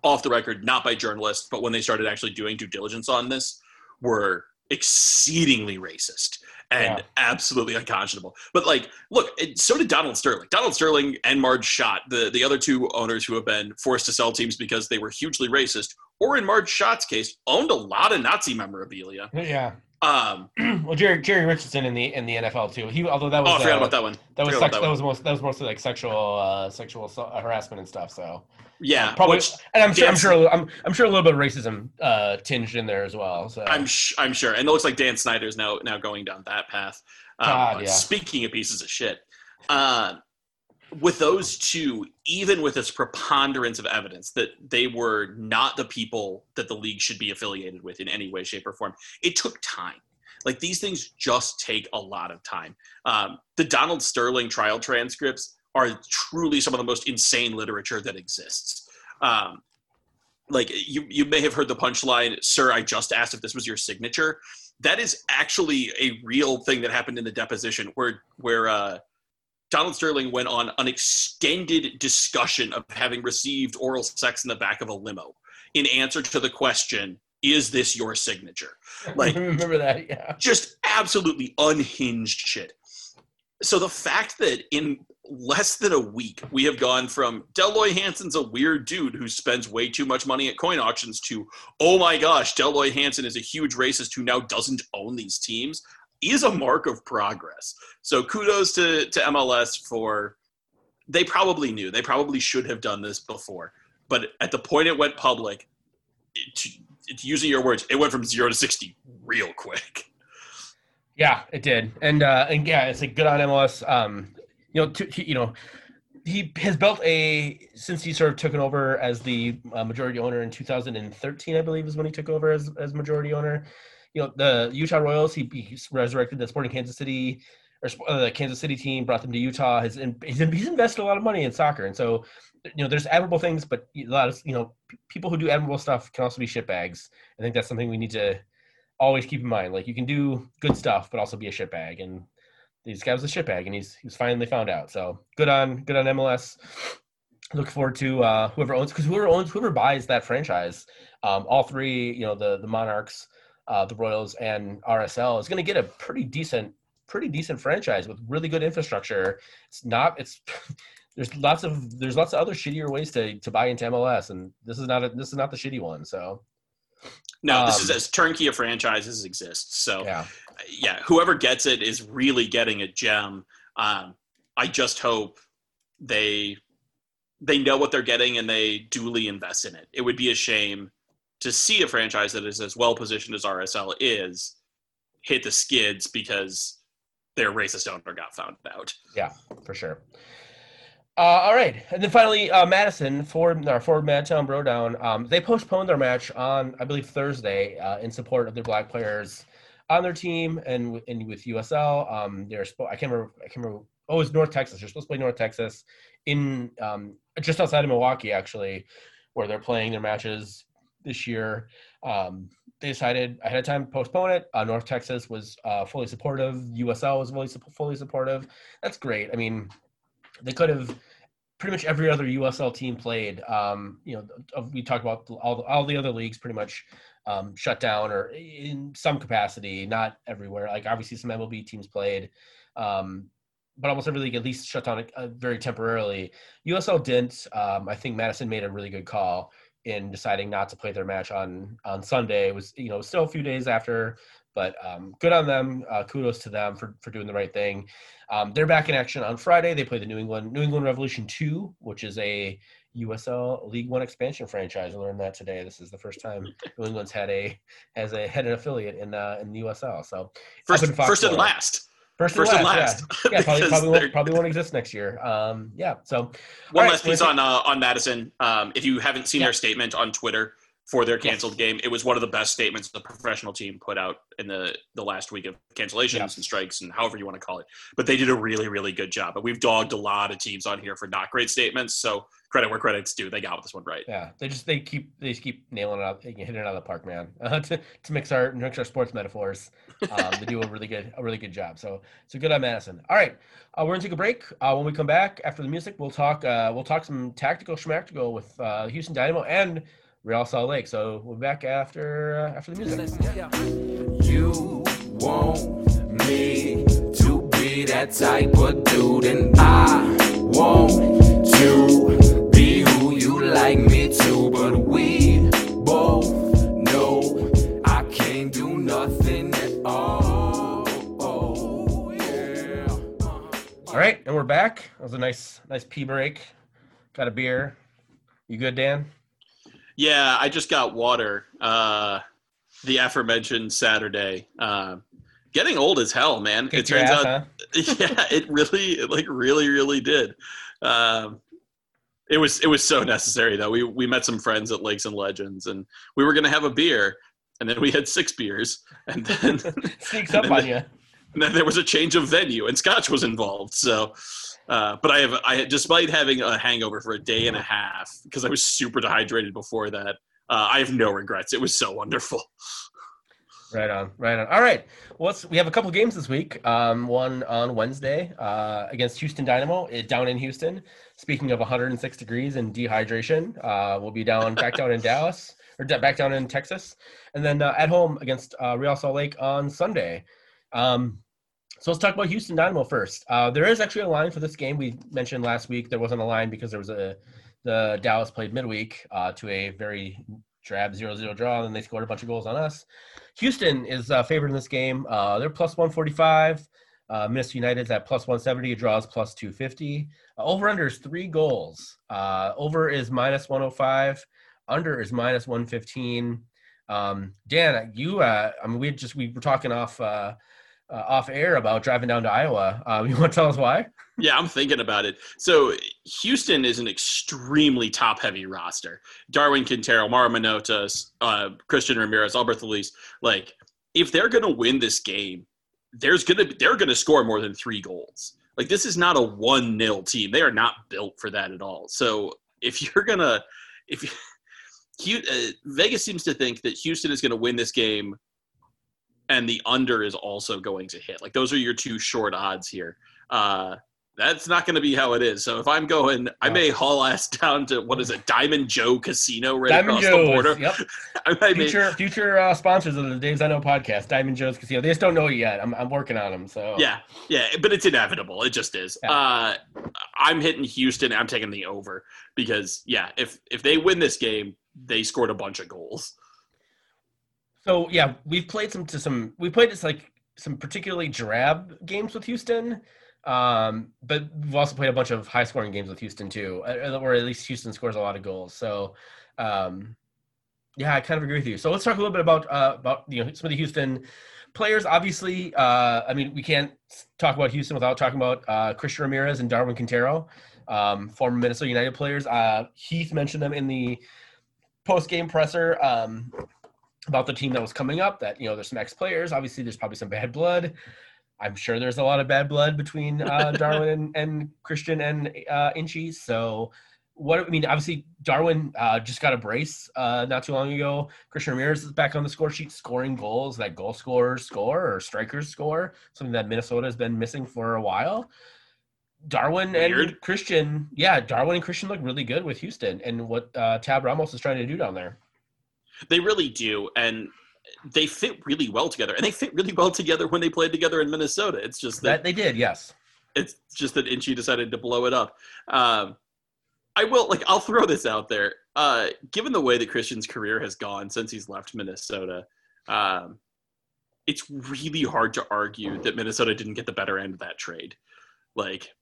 off the record, not by journalists, but when they started actually doing due diligence on this, were exceedingly racist and Yeah. absolutely unconscionable. But like, look, it, so did Donald Sterling. Donald Sterling and Marge Schott, the the other two owners who have been forced to sell teams because they were hugely racist, or in Marge Schott's case, owned a lot of Nazi memorabilia. Yeah. Um, (clears throat) well, Jerry Jerry Richardson in the in the NFL too. He although that was oh, I forgot uh, about that one. That was sex, that that, was most that was mostly like sexual uh, sexual harassment and stuff. So Yeah, probably, which and I'm sure I'm sure I'm I'm sure a little bit of racism uh, tinged in there as well. So I'm sh- I'm sure, and it looks like Dan Snyder's now now going down that path. Um, God, yeah. Speaking of pieces of shit, uh, with those two, even with this preponderance of evidence that they were not the people that the league should be affiliated with in any way, shape, or form, it took time. Like these things just take a lot of time. Um, the Donald Sterling trial transcripts are truly some of the most insane literature that exists. Um, like you, you may have heard the punchline, "Sir, I just asked if this was your signature." That is actually a real thing that happened in the deposition, where where uh, Donald Sterling went on an extended discussion of having received oral sex in the back of a limo in answer to the question, "Is this your signature?" like- (laughs) remember that? Yeah. just absolutely unhinged shit. So the fact that in less than a week we have gone from Delroy Hansen's a weird dude who spends way too much money at coin auctions to oh my gosh, Delroy Hansen is a huge racist who now doesn't own these teams is a mark of progress. So kudos to to MLS for they probably knew. They probably should have done this before. But at the point it went public, it, it, using your words, it went from 0 to 60 real quick. Yeah, it did, and uh, and yeah, it's like good on MLS. Um, you know, to, he, you know, he has built a since he sort of took it over as the uh, majority owner in 2013, I believe, is when he took over as as majority owner. You know, the Utah Royals, he, he resurrected the Sporting Kansas City or uh, the Kansas City team, brought them to Utah. Has in, he's, he's invested a lot of money in soccer, and so you know, there's admirable things, but a lot of you know, p- people who do admirable stuff can also be shitbags. I think that's something we need to always keep in mind. Like you can do good stuff, but also be a shitbag. And this guy was a shitbag, and he's he's finally found out. So good on good on MLS. Look forward to uh, whoever owns because whoever owns whoever buys that franchise, um, all three, you know, the the Monarchs, uh, the Royals, and RSL is going to get a pretty decent pretty decent franchise with really good infrastructure. It's not it's. (laughs) There's lots of there's lots of other shittier ways to, to buy into MLS, and this is not a, this is not the shitty one. So No, this is Um, as turnkey a franchise as exists. So yeah, yeah, whoever gets it is really getting a gem. Um, I just hope they they know what they're getting and they duly invest in it. It would be a shame to see a franchise that is as well positioned as RSL is hit the skids because their racist owner got found out. Yeah, for sure. Uh, all right, and then finally, uh, Madison for our for Madtown Brodown. Um, they postponed their match on, I believe, Thursday uh, in support of their black players on their team and, and with USL. Um, they're I can't remember. I can't remember. Oh, it's North Texas. They're supposed to play North Texas in um, just outside of Milwaukee, actually, where they're playing their matches this year. Um, they decided ahead of time to postpone it. Uh, North Texas was uh, fully supportive. USL was fully fully supportive. That's great. I mean, they could have pretty much every other USL team played. Um, you know, we talked about all the, all the other leagues pretty much um, shut down or in some capacity, not everywhere. Like obviously some MLB teams played, um, but almost every league at least shut down uh, very temporarily. USL didn't. Um, I think Madison made a really good call in deciding not to play their match on on Sunday. It was you know still a few days after, but um, good on them. Uh, kudos to them for for doing the right thing. Um, they're back in action on Friday. They play the New England New England Revolution Two, which is a USL League One expansion franchise. I learned that today. This is the first time New England's had a has a had an affiliate in uh, in the USL. So First, first and last. first, First and yeah. last. Yeah, probably (laughs) probably won't, probably won't exist next year. Um, yeah. So One right, last piece on uh, on Madison. Um, if you haven't seen Yeah. their statement on Twitter for their canceled Yes. game, it was one of the best statements the professional team put out in the the last week of cancellations Yeah. and strikes and however you want to call it. But they did a really really good job. But we've dogged a lot of teams on here for not great statements. So credit where credit's due. They got this one right. Yeah, they just they keep they just keep nailing it out, hitting it out of the park, man. Uh, (laughs) to to mix our mix our sports metaphors, um, they do a really good a really good job. So so good on Madison. All right, uh, we're gonna take a break. Uh, when we come back after the music, we'll talk uh, we'll talk some tactical schmactical with uh, Houston Dynamo and Real Salt Lake. So we'll be back after uh, after the music. You want me to be that type of dude, and I want to be who you like me to. But we both know I can't do nothing at all. Oh, yeah. All right, and we're back. That was a nice nice pee break. Got a beer. You good, Dan? Yeah, I just got water. Uh, the aforementioned Saturday. Uh, getting old as hell, man. it turns out, huh? (laughs) yeah, it really, it like really, really did. Um, it was it was so necessary though. We we met some friends at Lakes and Legends, and we were gonna have a beer, and then we had six beers, and then (laughs) Sneaks up on you. and then there was a change of venue, and Scotch was involved. So, uh, but I have I despite having a hangover for a day and a half because I was super dehydrated before that. Uh, I have no regrets. It was so wonderful. Right on, right on. All right. Well, we have a couple games this week. Um, one on Wednesday uh, against Houston Dynamo it, down in Houston. Speaking of 106 degrees and dehydration, uh, we'll be down back down in (laughs) Dallas or back down in Texas, and then uh, at home against uh, Real Salt Lake on Sunday. Um, so let's talk about Houston Dynamo first. Uh, there is actually a line for this game. We mentioned last week there wasn't a line because there was a the Dallas played midweek uh, to a very drab 0-0 draw, and then they scored a bunch of goals on us. Houston is uh, favored in this game. Uh, they're plus 145. Uh, Minnesota United's at plus 170. Draws plus 250. Uh, over under is three goals. Uh, over is minus 105. Under is minus 115. Um, Dan, you, I mean, we just we were talking off uh, off air about driving down to Iowa. Um, (laughs) you want to tell us why? Yeah, I'm thinking about it. So Houston is an extremely top-heavy roster. Darwin Quintero, Mauro Manotas, uh, Christian Ramirez, Alberth Elis. Like, if they're going to win this game, there's gonna they're gonna score more than three goals. Like, this is not a one 0 team. They are not built for that at all. So if (laughs) you're gonna if you, (laughs) uh, Vegas seems to think that Houston is going to win this game, and the under is also going to hit. Like those are your two short odds here. Uh, that's not going to be how it is. So if I'm going, I may haul ass (laughs) down to what is it, Diamond Jo Casino right Diamond across the border. Joe's. Yep. (laughs) I might make- Future future uh, sponsors of the Daves I Know podcast, Diamond Jo's Casino. They just don't know it yet. I'm, I'm working on them. So yeah, yeah, but it's inevitable. It just is. Yeah. Uh, I'm hitting Houston. I'm taking the over because yeah, if if they win this game, they scored a bunch of goals. So yeah, we've played some to some. We played like some particularly drab games with Houston, um, but we've also played a bunch of high scoring games with Houston too, uh, or at least Houston scores a lot of goals. So um, yeah, I kind of agree with you. So let's talk a little bit about uh, about you know some of the Houston players. Obviously, uh, I mean we can't talk about Houston without talking about uh, Christian Ramirez and Darwin Quintero, um, former Minnesota United players. Uh, Heath mentioned them in the post game presser. Um, about the team that was coming up that you know there's some ex players obviously there's probably some bad blood. I'm sure there's a lot of bad blood between uh, (laughs) darwin and, and christian and uh, Inchy. So what i mean obviously darwin uh, just got a brace uh, not too long ago. Christian ramirez is back on the score sheet scoring goals that goal scorers score or strikers score something that minnesota has been missing for a while. Darwin and christian yeah darwin and christian look really good with houston and what uh, tab ramos is trying to do down there They really do, and they fit really well together. And they fit really well together when they played together in Minnesota. It's just that that they did yes it's just that Inchy decided to blow it up. Um, I will like I'll throw this out there. Uh, given the way that Christian's career has gone since he's left Minnesota, um, it's really hard to argue that Minnesota didn't get the better end of that trade. Like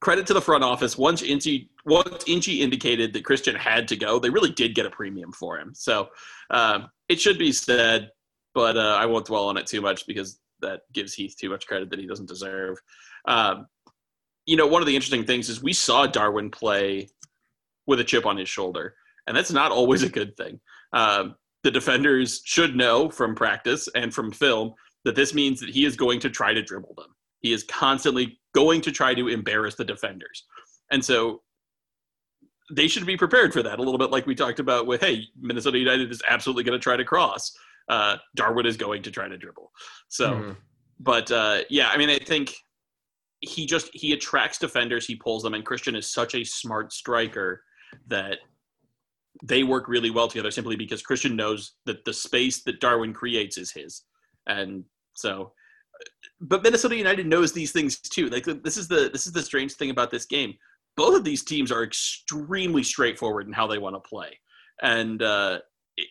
credit to the front office. Once Inchy once indicated that Christian had to go, they really did get a premium for him. So um, it should be said, but uh, I won't dwell on it too much because that gives Heath too much credit that he doesn't deserve. Um, you know, one of the interesting things is we saw Darwin play with a chip on his shoulder, and that's not always a good thing. Um, the defenders should know from practice and from film that this means that he is going to try to dribble them. He is constantly going to try to embarrass the defenders. And so they should be prepared for that a little bit like we talked about with hey, Minnesota United is absolutely going to try to cross. Uh, Darwin is going to try to dribble. So, Mhm. but uh, yeah, I mean, I think he just he attracts defenders, he pulls them, and Christian is such a smart striker that they work really well together simply because Christian knows that the space that Darwin creates is his, and so. But Minnesota United knows these things too. Like this is the this is the strange thing about this game. Both of these teams are extremely straightforward in how they want to play, and uh,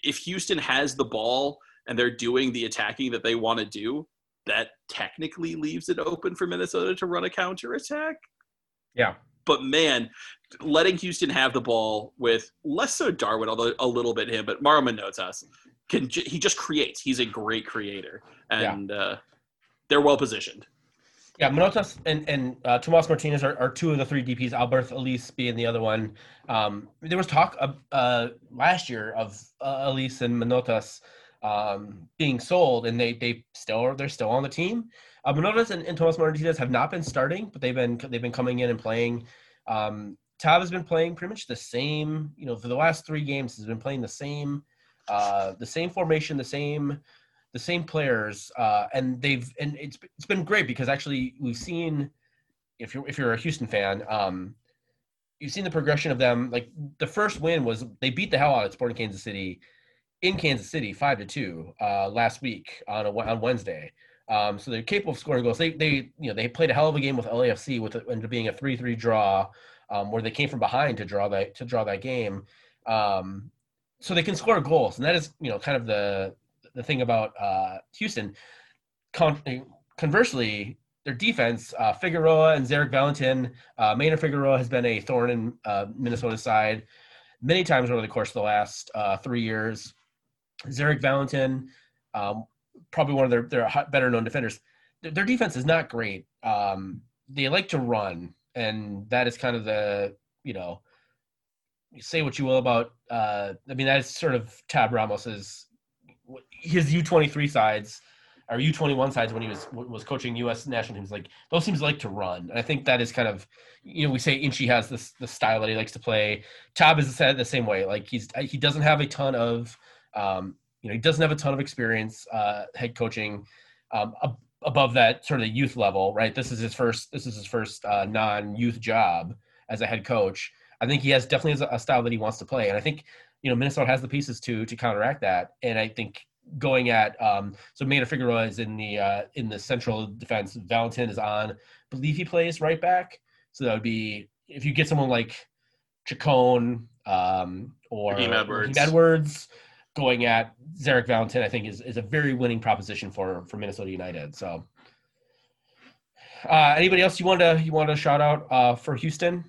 if Houston has the ball and they're doing the attacking that they want to do, that technically leaves it open for Minnesota to run a counter attack. Yeah. But man, letting Houston have the ball with less so Darwin, although a little bit him, but Mauro Manotas can he just creates. He's a great creator, and yeah. uh, they're well positioned. Yeah, Manotas and and uh, Tomas Martinez are, are two of the three DPS. Alberth Elis being the other one. Um, there was talk of, uh, last year of uh, Elis and Manotas um, being sold, and they they still are, they're still on the team. Uh, Manotas and, and Tomas Martinez have not been starting, but they've been they've been coming in and playing. Um, has been playing pretty much the same, you know, for the last three games. Has been playing the same, uh, the same formation, the same, the same players, uh, and they've and it's it's been great because actually we've seen, if you're if you're a Houston fan, um, you've seen the progression of them. Like the first win was they beat the hell out of Sporting Kansas City in Kansas City, five to two, uh, last week on a, on Wednesday. Um, so they're capable of scoring goals. They they you know they played a hell of a game with LAFC with it ended up being a three three draw, um, where they came from behind to draw that to draw that game. Um, so they can score goals, and that is you know kind of the the thing about uh, Houston. Con- conversely, their defense, uh, Figueroa and Zarek Valentin, uh, Maynard Figueroa has been a thorn in uh, Minnesota's side many times over the course of the last uh, three years. Zarek Valentin, um, probably one of their, their better known defenders. Their, their defense is not great. Um, they like to run, and that is kind of the, you know, say what you will about, uh, I mean, that is sort of Tab Ramos's, his U23 sides or U21 sides when he was was coaching U.S. national teams. Like those teams like to run, and I think that is kind of you know we say Inchy has this the style that he likes to play. Tab is the same way. Like he's he doesn't have a ton of um, you know, he doesn't have a ton of experience uh, head coaching um, ab- above that sort of youth level, right? This is his first. This is his first uh, non-youth job as a head coach. I think he has definitely has a style that he wants to play, and I think you know Minnesota has the pieces to to counteract that. And I think going at um, so Maynard Figueroa is in the uh, in the central defense. Valentin is on. I believe he plays right back. So that would be if you get someone like Chacon um, or Edwards. Edwards going at Zarek Valentin, I think, is, is a very winning proposition for for Minnesota United. So, uh, anybody else you want to you want to shout out uh, for Houston?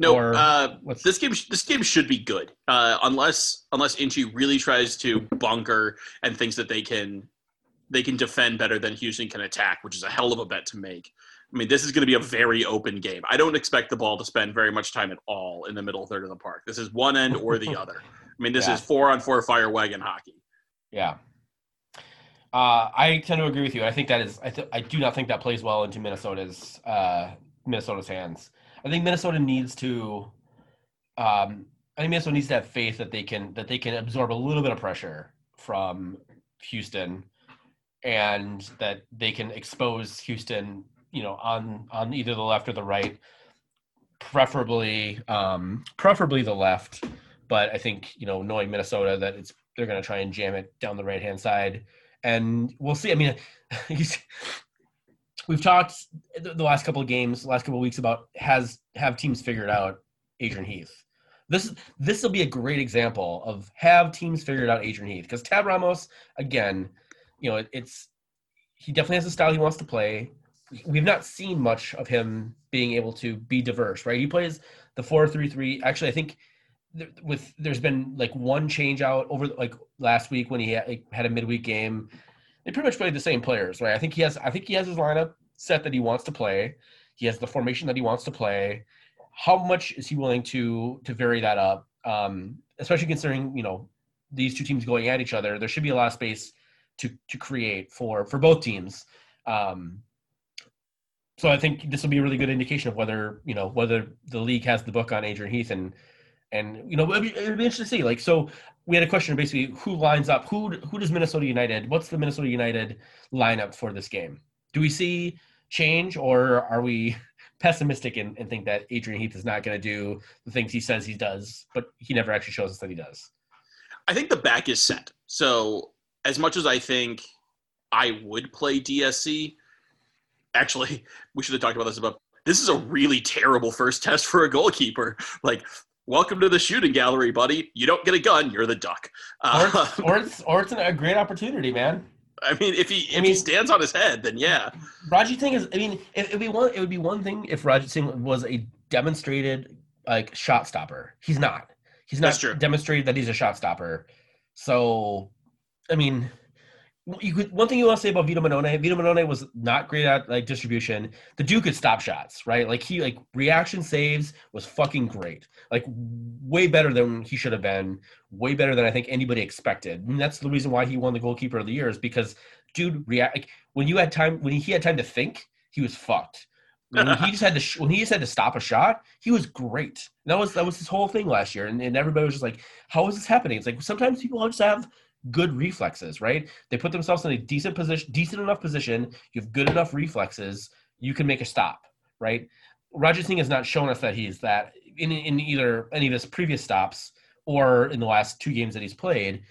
No, uh, this game this game should be good uh, unless unless Inchy really tries to bunker and thinks that they can they can defend better than Houston can attack, which is a hell of a bet to make. I mean, this is going to be a very open game. I don't expect the ball to spend very much time at all in the middle third of the park. This is one end or the (laughs) other. I mean, this yeah. is four on four fire wagon hockey. Yeah. Uh, I tend to agree with you. I think that is. I, th- I do not think that plays well into Minnesota's uh, Minnesota's hands. I think Minnesota needs to. Um, I think Minnesota needs to have faith that they can that they can absorb a little bit of pressure from Houston, and that they can expose Houston. You know, on on either the left or the right, preferably um, preferably the left. But I think you know, knowing Minnesota, that it's they're going to try and jam it down the right hand side, and we'll see. I mean, (laughs) we've talked the last couple of games, last couple of weeks about has have teams figured out Adrian Heath. This this will be a great example of have teams figured out Adrian Heath because Tab Ramos again, you know, it, it's he definitely has a style he wants to play. We've not seen much of him being able to be diverse, right? He plays the four three three. Actually, I think with there's been like one change out over like last week when he had, had a midweek game. They pretty much played the same players, right? I think he has I think he has his lineup set that he wants to play. He has the formation that he wants to play. How much is he willing to to vary that up? Um, especially considering you know these two teams going at each other, there should be a lot of space to to create for for both teams. Um, so I think this will be a really good indication of whether you know whether the league has the book on Adrian Heath and and you know it'd be, it'd be interesting to see. Like, so we had a question basically: who lines up? Who who does Minnesota United? What's the Minnesota United lineup for this game? Do we see change, or are we (laughs) pessimistic and, and think that Adrian Heath is not going to do the things he says he does, but he never actually shows us that he does. I think the back is set. So as much as I think I would play DSC, actually, (laughs) we should have talked about this about this is a really terrible first test for a goalkeeper. (laughs) Like, welcome to the shooting gallery, buddy. You don't get a gun, you're the duck. Uh, or, it's, or it's or it's a great opportunity, man. I mean, if he if I mean, he stands on his head, then yeah. Ranjitsingh is. I mean, it would be one. It would be one thing if Ranjitsingh was a demonstrated like shot stopper. He's not. He's not demonstrated that he's a shot stopper. So, I mean, you could one thing you want to say about Vito Mannone, Vito Mannone was not great at like distribution. The dude could stop shots, right? Like he like reaction saves was fucking great. Like way better than he should have been, way better than I think anybody expected. And that's the reason why he won the goalkeeper of the year is because dude react like when you had time when he had time to think, he was fucked. When he just had to sh- when he just had to stop a shot, he was great. And that was that was his whole thing last year, and, and everybody was just like, "How is this happening?" It's like sometimes people just have good reflexes, right? They put themselves in a decent position, decent enough position. You have good enough reflexes. You can make a stop, right? Ranjitsingh has not shown us that he's that in, in either any of his previous stops or in the last two games that he's played.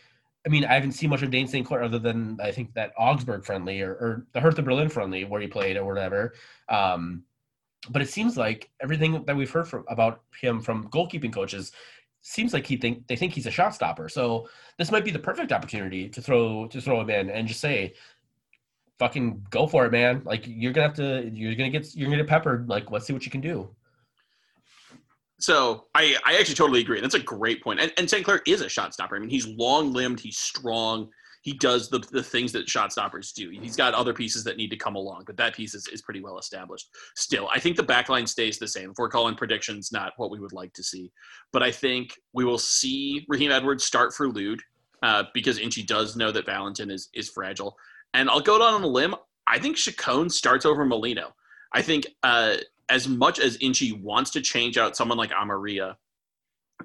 I mean, I haven't seen much of Dayne St. Clair other than I think that Augsburg friendly or, or the Hertha Berlin friendly where he played or whatever. Um, but it seems like everything that we've heard from, about him from goalkeeping coaches seems like he think they think he's a shot stopper. So this might be the perfect opportunity to throw to throw him in and just say, "Fucking go for it, man! Like you're gonna have to, you're gonna get, you're gonna get peppered. Like let's see what you can do." So I, I actually totally agree. That's a great point. And, and St. Clair is a shot stopper. I mean, he's long limbed, he's strong, he does the, the things that shot stoppers do. He's got other pieces that need to come along, but that piece is, is pretty well established. Still, I think the backline stays the same. If we're calling predictions, not what we would like to see. But I think we will see Raheem Edwards start for Lod uh, because Inchy does know that Valentin is, is fragile. And I'll go down on a limb. I think Chacon starts over Molino. I think uh, as much as Inchy wants to change out someone like Amarilla,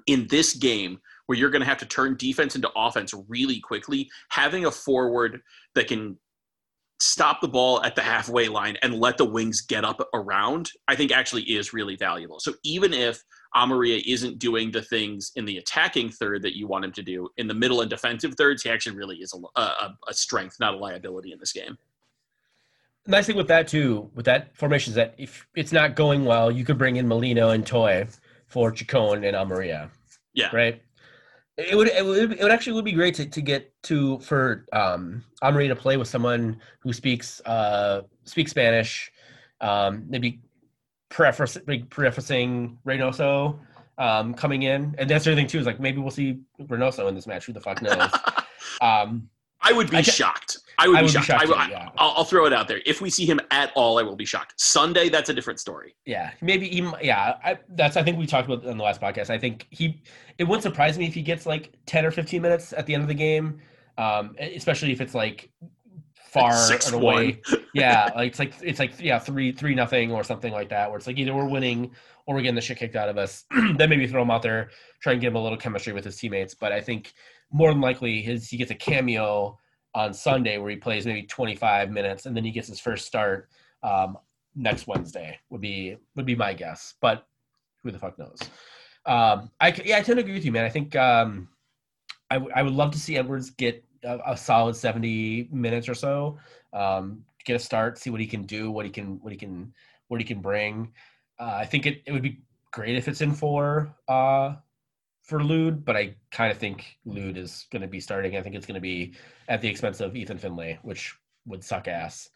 in this game – where you're going to have to turn defense into offense really quickly, having a forward that can stop the ball at the halfway line and let the wings get up around, I think actually is really valuable. So even if Amarilla isn't doing the things in the attacking third that you want him to do in the middle and defensive thirds, he actually really is a, a, a strength, not a liability in this game. Nice thing with that too, with that formation is that if it's not going well, you could bring in Molino and Toye for Chacon and Amarilla. Yeah. Right. It would, it would it would actually would be great to, to get to for um Amri to play with someone who speaks uh speaks Spanish, um maybe preface prefacing Reynoso um coming in, and that's the other thing too is like maybe we'll see Reynoso in this match. Who the fuck knows? (laughs) um, I would be I shocked. I would, I would be shocked. Be shocked I, too, yeah. I'll, I'll, throw it out there. If we see him at all, I will be shocked. Sunday, that's a different story. Yeah, maybe. He, yeah, I, that's. I think we talked about in the last podcast. I think he. It wouldn't surprise me if he gets like ten or fifteen minutes at the end of the game, um, especially if it's like far Six, and away. (laughs) yeah, like it's like it's like yeah three three nothing or something like that, where it's like either we're winning or we're getting the shit kicked out of us. (clears throat) then maybe throw him out there, try and get him a little chemistry with his teammates. But I think more than likely his he gets a cameo on Sunday where he plays maybe 25 minutes and then he gets his first start um, next Wednesday would be would be my guess, but who the fuck knows? Um, I yeah, I tend to agree with you, man. I think um, I, w- I would love to see Edwards get a, a solid 70 minutes or so, um, get a start, see what he can do, what he can what he can what he can bring. Uh, I think it, it would be great if it's in for uh, for Lod, but I kind of think Lod is going to be starting. I think it's going to be at the expense of Ethan Finlay, which would suck ass.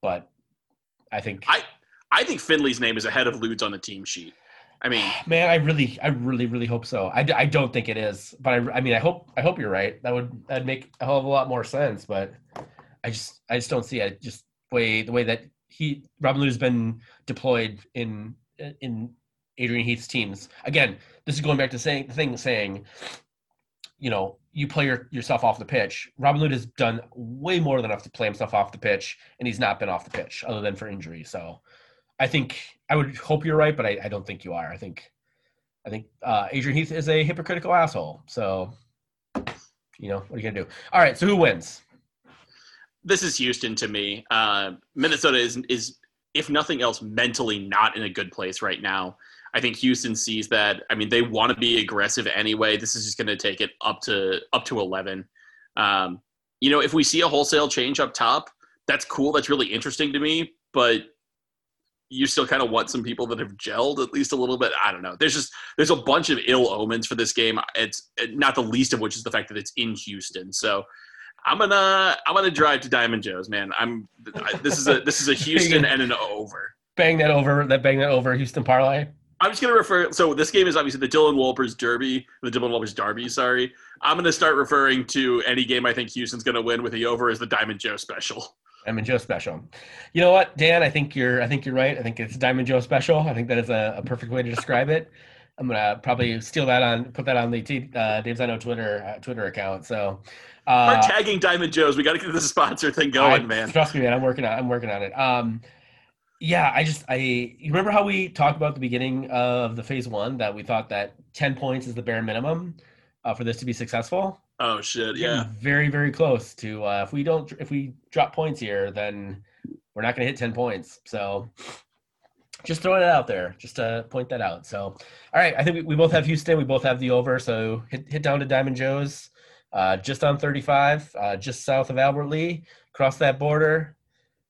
But I think I I think Finlay's name is ahead of Lod's on the team sheet. I mean, (sighs) man, I really, I really, really hope so. I, I don't think it is, but I, I mean, I hope, I hope you're right. That would, that'd make a hell of a lot more sense. But I just, I just don't see it. Just way the way that he Robin Lod's been deployed in in Adrian Heath's teams. Again, this is going back to saying the thing saying, you know, you play your, yourself off the pitch. Robin Lod has done way more than enough to play himself off the pitch, and he's not been off the pitch other than for injury. So, I think I would hope you're right, but I, I don't think you are. I think, I think uh, Adrian Heath is a hypocritical asshole. So, you know, what are you gonna do? All right, so who wins? This is Houston to me. Uh, Minnesota is is if nothing else, mentally not in a good place right now. I think Houston sees that. I mean, they want to be aggressive anyway. This is just going to take it up to up to eleven. Um, you know, if we see a wholesale change up top, that's cool. That's really interesting to me. But you still kind of want some people that have gelled at least a little bit. I don't know. There's just there's a bunch of ill omens for this game. It's not the least of which is the fact that it's in Houston. So I'm gonna I'm gonna drive to Diamond Jo's, man. I'm this is a this is a (laughs) Houston and an over. Bang that over. That bang that over. Houston parlay. I'm just gonna refer. So this game is obviously the Dylan Wolpers Derby, the Dylan Wolpers Derby. Sorry, I'm gonna start referring to any game I think Houston's gonna win with the over as the Diamond Jo special. Diamond Jo special. You know what, Dan? I think you're. I think you're right. I think it's Diamond Jo special. I think that is a, a perfect way to describe it. I'm gonna probably steal that on, put that on the T, uh, Dave's I know Twitter uh, Twitter account. So uh, Start tagging Diamond Jo's. We got to get this sponsor thing going, I, man. Trust me, man. I'm working on. I'm working on it. Um, yeah, I just I you remember how we talked about the beginning of the phase one that we thought that ten points is the bare minimum uh, for this to be successful. Oh shit! Yeah, very very close to. Uh, if we don't, if we drop points here, then we're not going to hit ten points. So just throwing it out there, just to point that out. So, all right, I think we, we both have Houston. We both have the over. So hit hit down to Diamond Jo's, uh, just on thirty five, uh, just south of Albert Lea. Cross that border,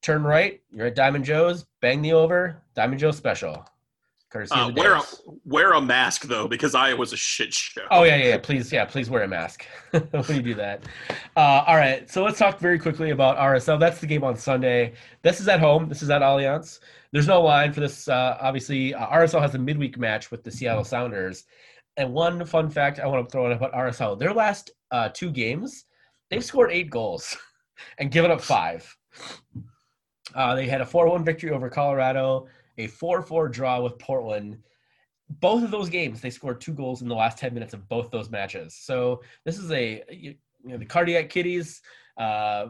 turn right. You're at Diamond Jo's. Bang the over. Diamond Jo special. Courtesy uh, wear a wear a mask though, because I was a shit show. Oh yeah, yeah. Please, yeah, please wear a mask (laughs) when you do that. Uh, all right, so let's talk very quickly about RSL. That's the game on Sunday. This is at home. This is at Allianz. There's no line for this. Uh, obviously, uh, RSL has a midweek match with the Seattle Sounders. And one fun fact I want to throw in about RSL: their last uh, two games, they've scored eight goals (laughs) and given up five. Uh, they had a 4-1 victory over Colorado, a 4-4 draw with Portland. Both of those games, they scored two goals in the last 10 minutes of both those matches. So this is a you know the cardiac kitties. Uh,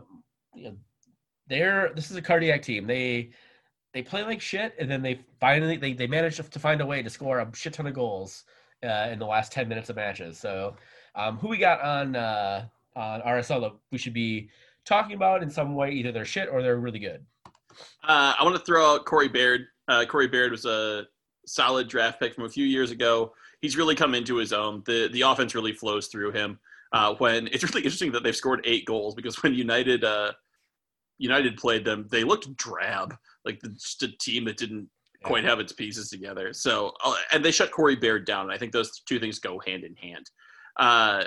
you know, they're this is a cardiac team. They they play like shit, and then they finally they they manage to find a way to score a shit ton of goals uh, in the last 10 minutes of matches. So um, who we got on uh, on RSL that we should be talking about in some way? Either they're shit or they're really good. Uh, I want to throw out Corey Baird. Uh, Corey Baird was a solid draft pick from a few years ago. He's really come into his own. the The offense really flows through him. Uh, when (laughs) it's really interesting that they've scored eight goals because when United uh, United played them, they looked drab, like the, just a team that didn't quite have its pieces together. So, uh, and they shut Corey Baird down. And I think those two things go hand in hand. Uh,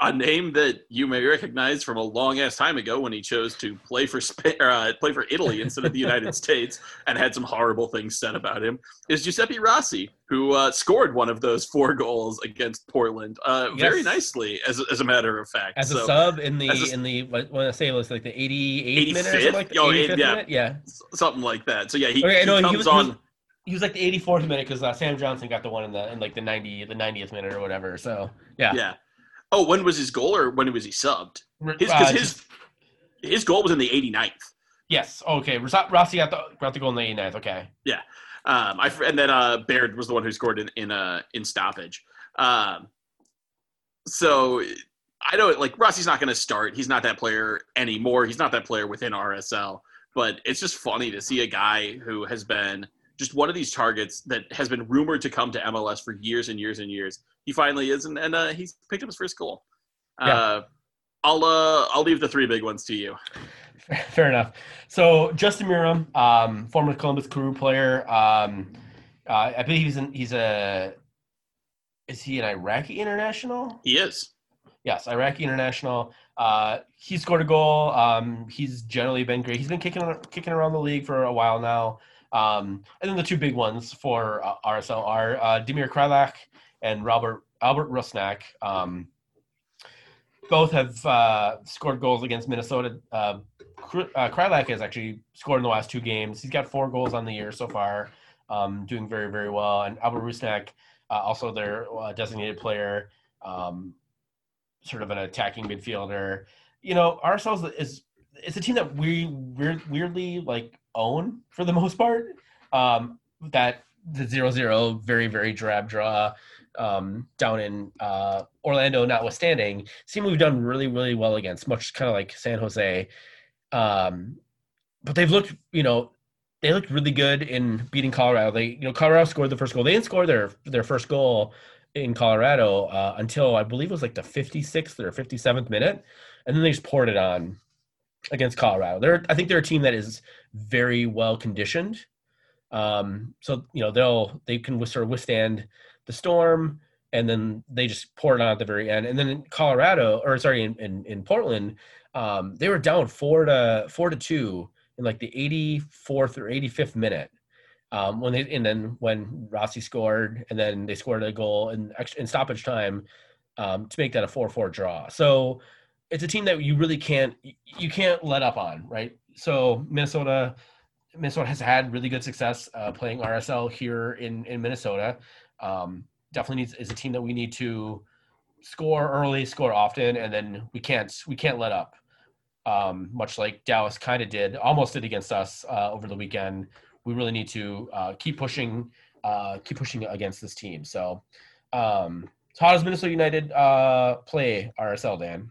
a name that you may recognize from a long ass time ago when he chose to play for Spain, uh, play for Italy instead of the United (laughs) States and had some horrible things said about him is Giuseppe Rossi, who uh, scored one of those four goals against Portland uh, yes. very nicely, as, as a matter of fact. As a sub in the a, in the what, what I say it was like the 88th minute, or something like, oh, 85th yeah, minute? yeah, something like that. So yeah, he, okay, he no, comes he was, on. He was, he was like the 84th minute because uh, Sam Johnson got the one in the in like the 90 the 90th minute or whatever. So yeah, yeah. Oh, when was his goal or when was he subbed? His uh, his his goal was in the 89th. Yes. Okay. Rossi got the got the goal in the 89th. Okay. Yeah. Um, I and then uh, Baird was the one who scored in in uh, in stoppage. Um, so I know like Rossi's not going to start. He's not that player anymore. He's not that player within RSL. But it's just funny to see a guy who has been just one of these targets that has been rumored to come to MLS for years and years and years he finally is, and, and uh, he's picked up his first goal. Yeah. Uh, I'll uh, I'll leave the three big ones to you. (laughs) Fair enough. So Justin Meram, um, former Columbus Crew player, um, uh, I believe he's an, he's a is he an Iraqi international? He is. Yes, Iraqi international. Uh, he scored a goal. Um, he's generally been great. He's been kicking kicking around the league for a while now. Um, and then the two big ones for uh, RSL are uh, Damir Kreilach and Robert Albert Rusnak. Um, both have uh, scored goals against Minnesota. Uh, uh, Kreilach has actually scored in the last two games. He's got four goals on the year so far, um, doing very, very well. And Albert Rusnak, uh, also their uh, designated player, um, sort of an attacking midfielder. You know, RSL is it's a team that we weird, weirdly like own for the most part. Um, that the zero zero very very drab draw um, down in uh, Orlando, notwithstanding, seem we've done really, really well against, much kind of like San Jose. Um, but they've looked, you know, they looked really good in beating Colorado. They, you know, Colorado scored the first goal. They didn't score their their first goal in Colorado uh, until I believe it was like the 56th or 57th minute, and then they just poured it on against Colorado. They're, I think they're a team that is very well conditioned. Um, so you know they'll they can sort of withstand the storm, and then they just pour it on at the very end. And then in Colorado, or sorry, in in, in Portland, um, they were down four to four to two in like the 84th or 85th minute. Um, when they and then when Rossi scored, and then they scored a goal in in stoppage time um, to make that a four-four draw. So it's a team that you really can't you can't let up on, right? So Minnesota Minnesota has had really good success uh, playing RSL here in in Minnesota. Um, definitely needs is a team that we need to score early, score often, and then we can't we can't let up um, much like Dallas kind of did, almost did against us uh, over the weekend. We really need to uh, keep pushing, uh, keep pushing against this team. So, um, so how does Minnesota United uh, play RSL, Dan?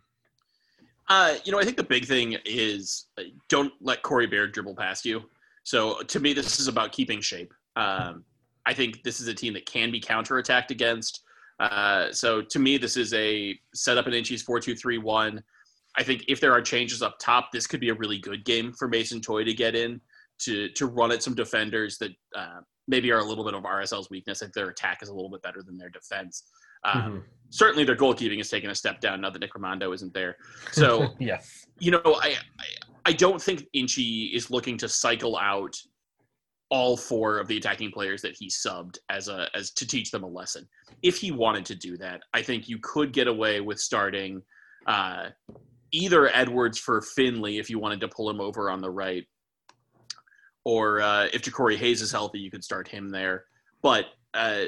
Uh, you know, I think the big thing is uh, don't let Corey Baird dribble past you. So to me, this is about keeping shape. Um, I think this is a team that can be counterattacked against. Uh, so to me, this is a set up an inches four two three one. I think if there are changes up top, this could be a really good game for Mason Toye to get in to to run at some defenders that uh, maybe are a little bit of RSL's weakness. If their attack is a little bit better than their defense. Um, mm-hmm. Certainly, their goalkeeping has taken a step down now that Nick Rimando isn't there. So, (laughs) yes, you know, I, I I don't think Inchy is looking to cycle out all four of the attacking players that he subbed as a as to teach them a lesson. If he wanted to do that, I think you could get away with starting uh, either Edwards for Finlay if you wanted to pull him over on the right, or uh, if Jacori Hayes is healthy, you could start him there. But uh,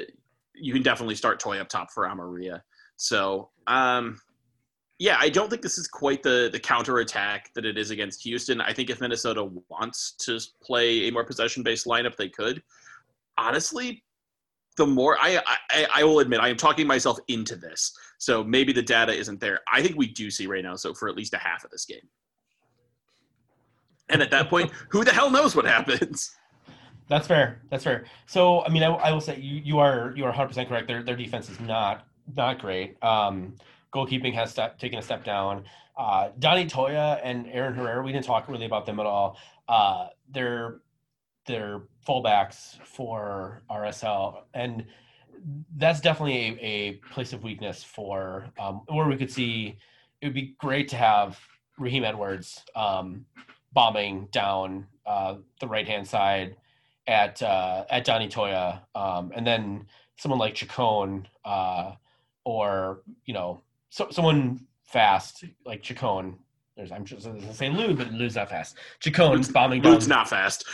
you can definitely start Toye up top for Amarilla. So um, yeah, I don't think this is quite the the counter attack that it is against Houston. I think if Minnesota wants to play a more possession based lineup, they could. Honestly, the more I, I I will admit I am talking myself into this. So maybe the data isn't there. I think we do see right now, so for at least a half of this game. And at that point, who the hell knows what happens? That's fair. That's fair. So I mean, I, I will say you, you are you are 100 percent correct. Their their defense is not not great. Um, goalkeeping has step, taken a step down. Uh, Donny Toia and Aaron Herrera, we didn't talk really about them at all. Uh, they're they're fullbacks for RSL, and that's definitely a, a place of weakness for um, where we could see. It would be great to have Raheem Edwards um, bombing down uh, the right hand side at uh, at Donny Toia, um, and then someone like Chacon uh, or you know so, someone fast like Chacon. There's I'm just gonna say Lou, but Lou's not fast. Chacon bombing down. Lou's not fast.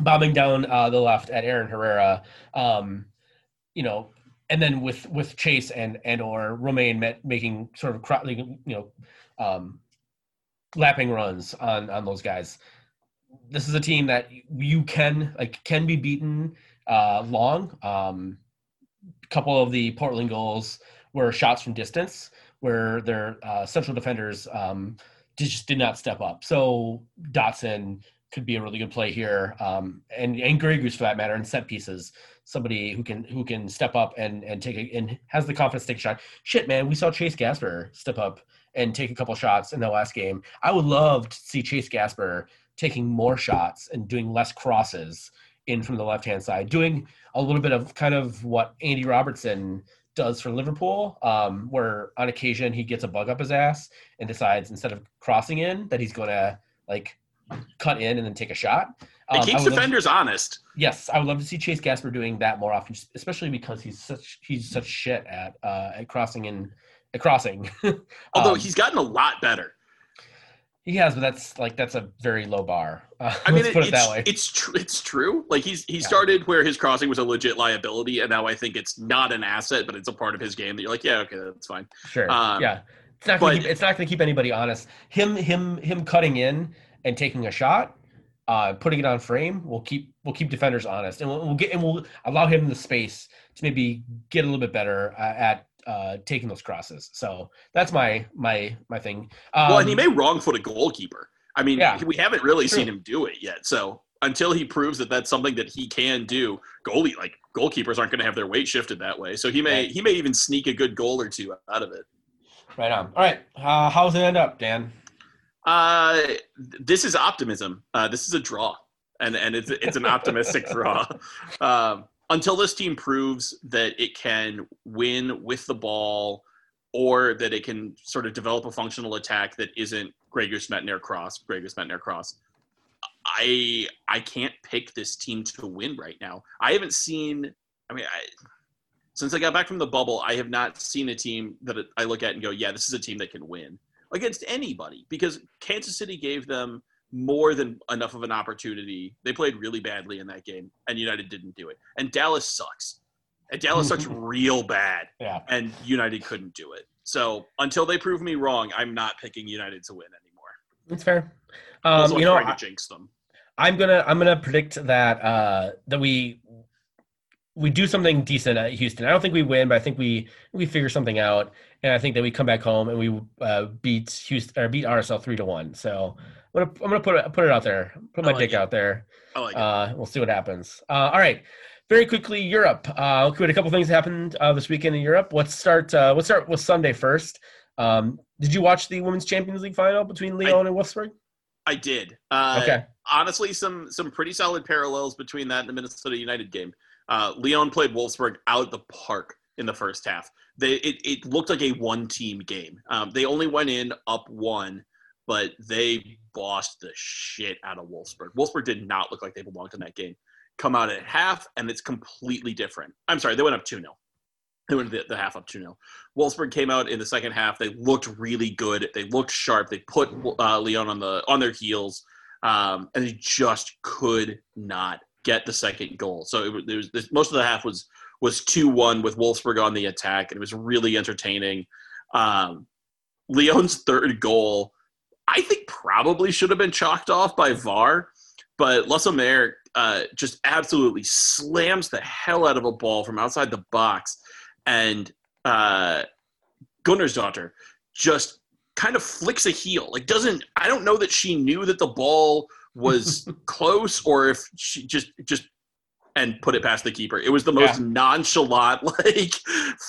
bombing down uh, the left at Aaron Herrera. Um, you know, and then with with Chase and and or Romain met, making sort of you know um, lapping runs on on those guys. This is a team that you can like can be beaten uh, long. Um, a couple of the Portland goals were shots from distance where their uh, central defenders um, just did not step up. So Dotson could be a really good play here, um, and and Gregus for that matter, and set pieces. Somebody who can who can step up and and take a, and has the confidence to take a shot. Shit, man, we saw Chase Gasper step up and take a couple shots in the last game. I would love to see Chase Gasper taking more shots and doing less crosses in from the left hand side, doing a little bit of kind of what Andy Robertson does for Liverpool, um, where on occasion he gets a bug up his ass and decides instead of crossing in that he's going to like cut in and then take a shot. Um, it keeps defenders to, honest. Yes, I would love to see Chase Gasper doing that more often, especially because he's such he's such shit at uh, at crossing in at crossing. (laughs) Although um, he's gotten a lot better. He has, but that's like that's a very low bar. Uh, I mean, it, put it that way. It's true. It's true. Like he's he yeah. started where his crossing was a legit liability, and now I think it's not an asset, but it's a part of his game that you're like, yeah, okay, that's fine. Sure. Um, yeah. It's not, but, keep, it's not going to keep anybody honest. Him, him, him cutting in and taking a shot, uh, putting it on frame will keep will keep defenders honest, and we'll, we'll get and we'll allow him the space to maybe get a little bit better uh, at uh, taking those crosses. So that's my my my thing. Um, well, and he um, may wrong foot a goalkeeper. I mean, yeah, we haven't really true. seen him do it yet. So until he proves that that's something that he can do, goalie like goalkeepers aren't going to have their weight shifted that way. So he may Right. he may even sneak a good goal or two out of it. Right on. All right. Uh, how's it end up, Dan? Uh, this is optimism. Uh, this is a draw, and and it's it's an optimistic (laughs) draw. Um, until this team proves that it can win with the ball, or that it can sort of develop a functional attack that isn't Gregus Métanire cross, Gregus Métanire cross. I I can't pick this team to win right now. I haven't seen. I mean, I, since I got back from the bubble, I have not seen a team that I look at and go, "Yeah, this is a team that can win." against anybody because Kansas City gave them more than enough of an opportunity. They played really badly in that game, and United didn't do it. And Dallas sucks. And Dallas sucks (laughs) real bad, Yeah. and United couldn't do it. So until they prove me wrong, I'm not picking United to win anymore. That's fair. Also, Um, I'm you know, trying I, to jinx them. I'm gonna I'm gonna predict that uh, that we we do something decent at Houston. I don't think we win, but I think we we figure something out, and I think that we come back home and we uh, beat Houston or beat RSL three to one. So I'm gonna I'm gonna put it put it out there, put my like dick it. out there. I like it. Uh, we'll see what happens. Uh, all right, very quickly, Europe. Uh, we had a couple things happened uh, this weekend in Europe. Let's start. Uh, let's start with Sunday first. Um, did you watch the Women's Champions League final between Lyon and Wolfsburg? I did. Uh, Okay. honestly some some pretty solid parallels between that and the Minnesota United game. Uh, Lyon played Wolfsburg out of the park in the first half. They it, it looked like a one team game. Um, they only went in up one, but they bossed the shit out of Wolfsburg. Wolfsburg did not look like they belonged in that game. Come out at half, and it's completely different. I'm sorry, they went up 2 0. They went the, the half up 2 0. Wolfsburg came out in the second half. They looked really good. They looked sharp. They put uh, Lyon on the on their heels um, and they just could not get the second goal. So it was, there was this, most of the half was was two one with Wolfsburg on the attack, and it was really entertaining. Um, Lyon's third goal, I think, probably should have been chalked off by VAR, but Le Sommer uh, just absolutely slams the hell out of a ball from outside the box, and uh, Gunnarsdóttir just kind of flicks a heel. Like doesn't I don't know that she knew that the ball was (laughs) close or if she just just and put it past the keeper. It was the most nonchalant (laughs) like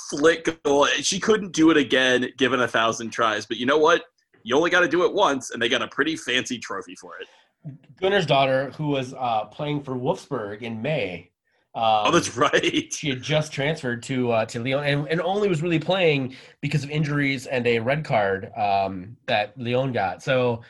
flick goal. She couldn't do it again given a thousand tries. But you know what? You only got to do it once, and they got a pretty fancy trophy for it. Gunnarsdóttir, who was uh, playing for Wolfsburg in May. Um, Oh, that's right. she had just transferred to uh, to Lyon and, and only was really playing because of injuries and a red card um, that Lyon got. So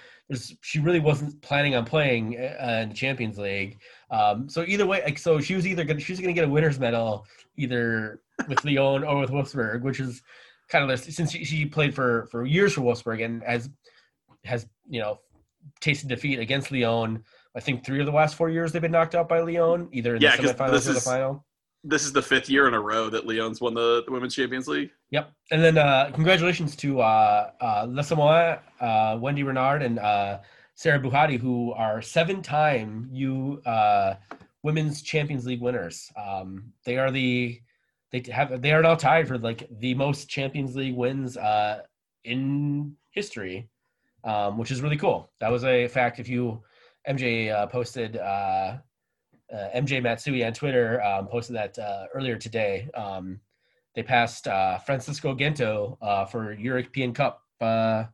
she really wasn't planning on playing uh, in the Champions League. Um, so either way, like, so she was either gonna, she was going to get a winner's medal either with Lyon or with Wolfsburg, which is kind of since she, she played for for years for Wolfsburg and has has you know tasted defeat against Lyon. I think three of the last four years they've been knocked out by Lyon, either in Yeah, the semifinals this or the is- final. This is the fifth year in a row that Lyon's won the, the Women's Champions League. Yep. And then uh, congratulations to uh, uh, uh, Wendie Renard, and uh, Sarah Bouhaddi, who are seven-time U uh, Women's Champions League winners. Um, they are the they have they are now tied for like the most Champions League wins uh, in history, um, which is really cool. That was a fact. If you MJ uh, posted. Uh, uh, MJ Matsui on Twitter um, posted that uh, earlier today. Um, they passed uh, Francisco Gento uh, for European Cup uh,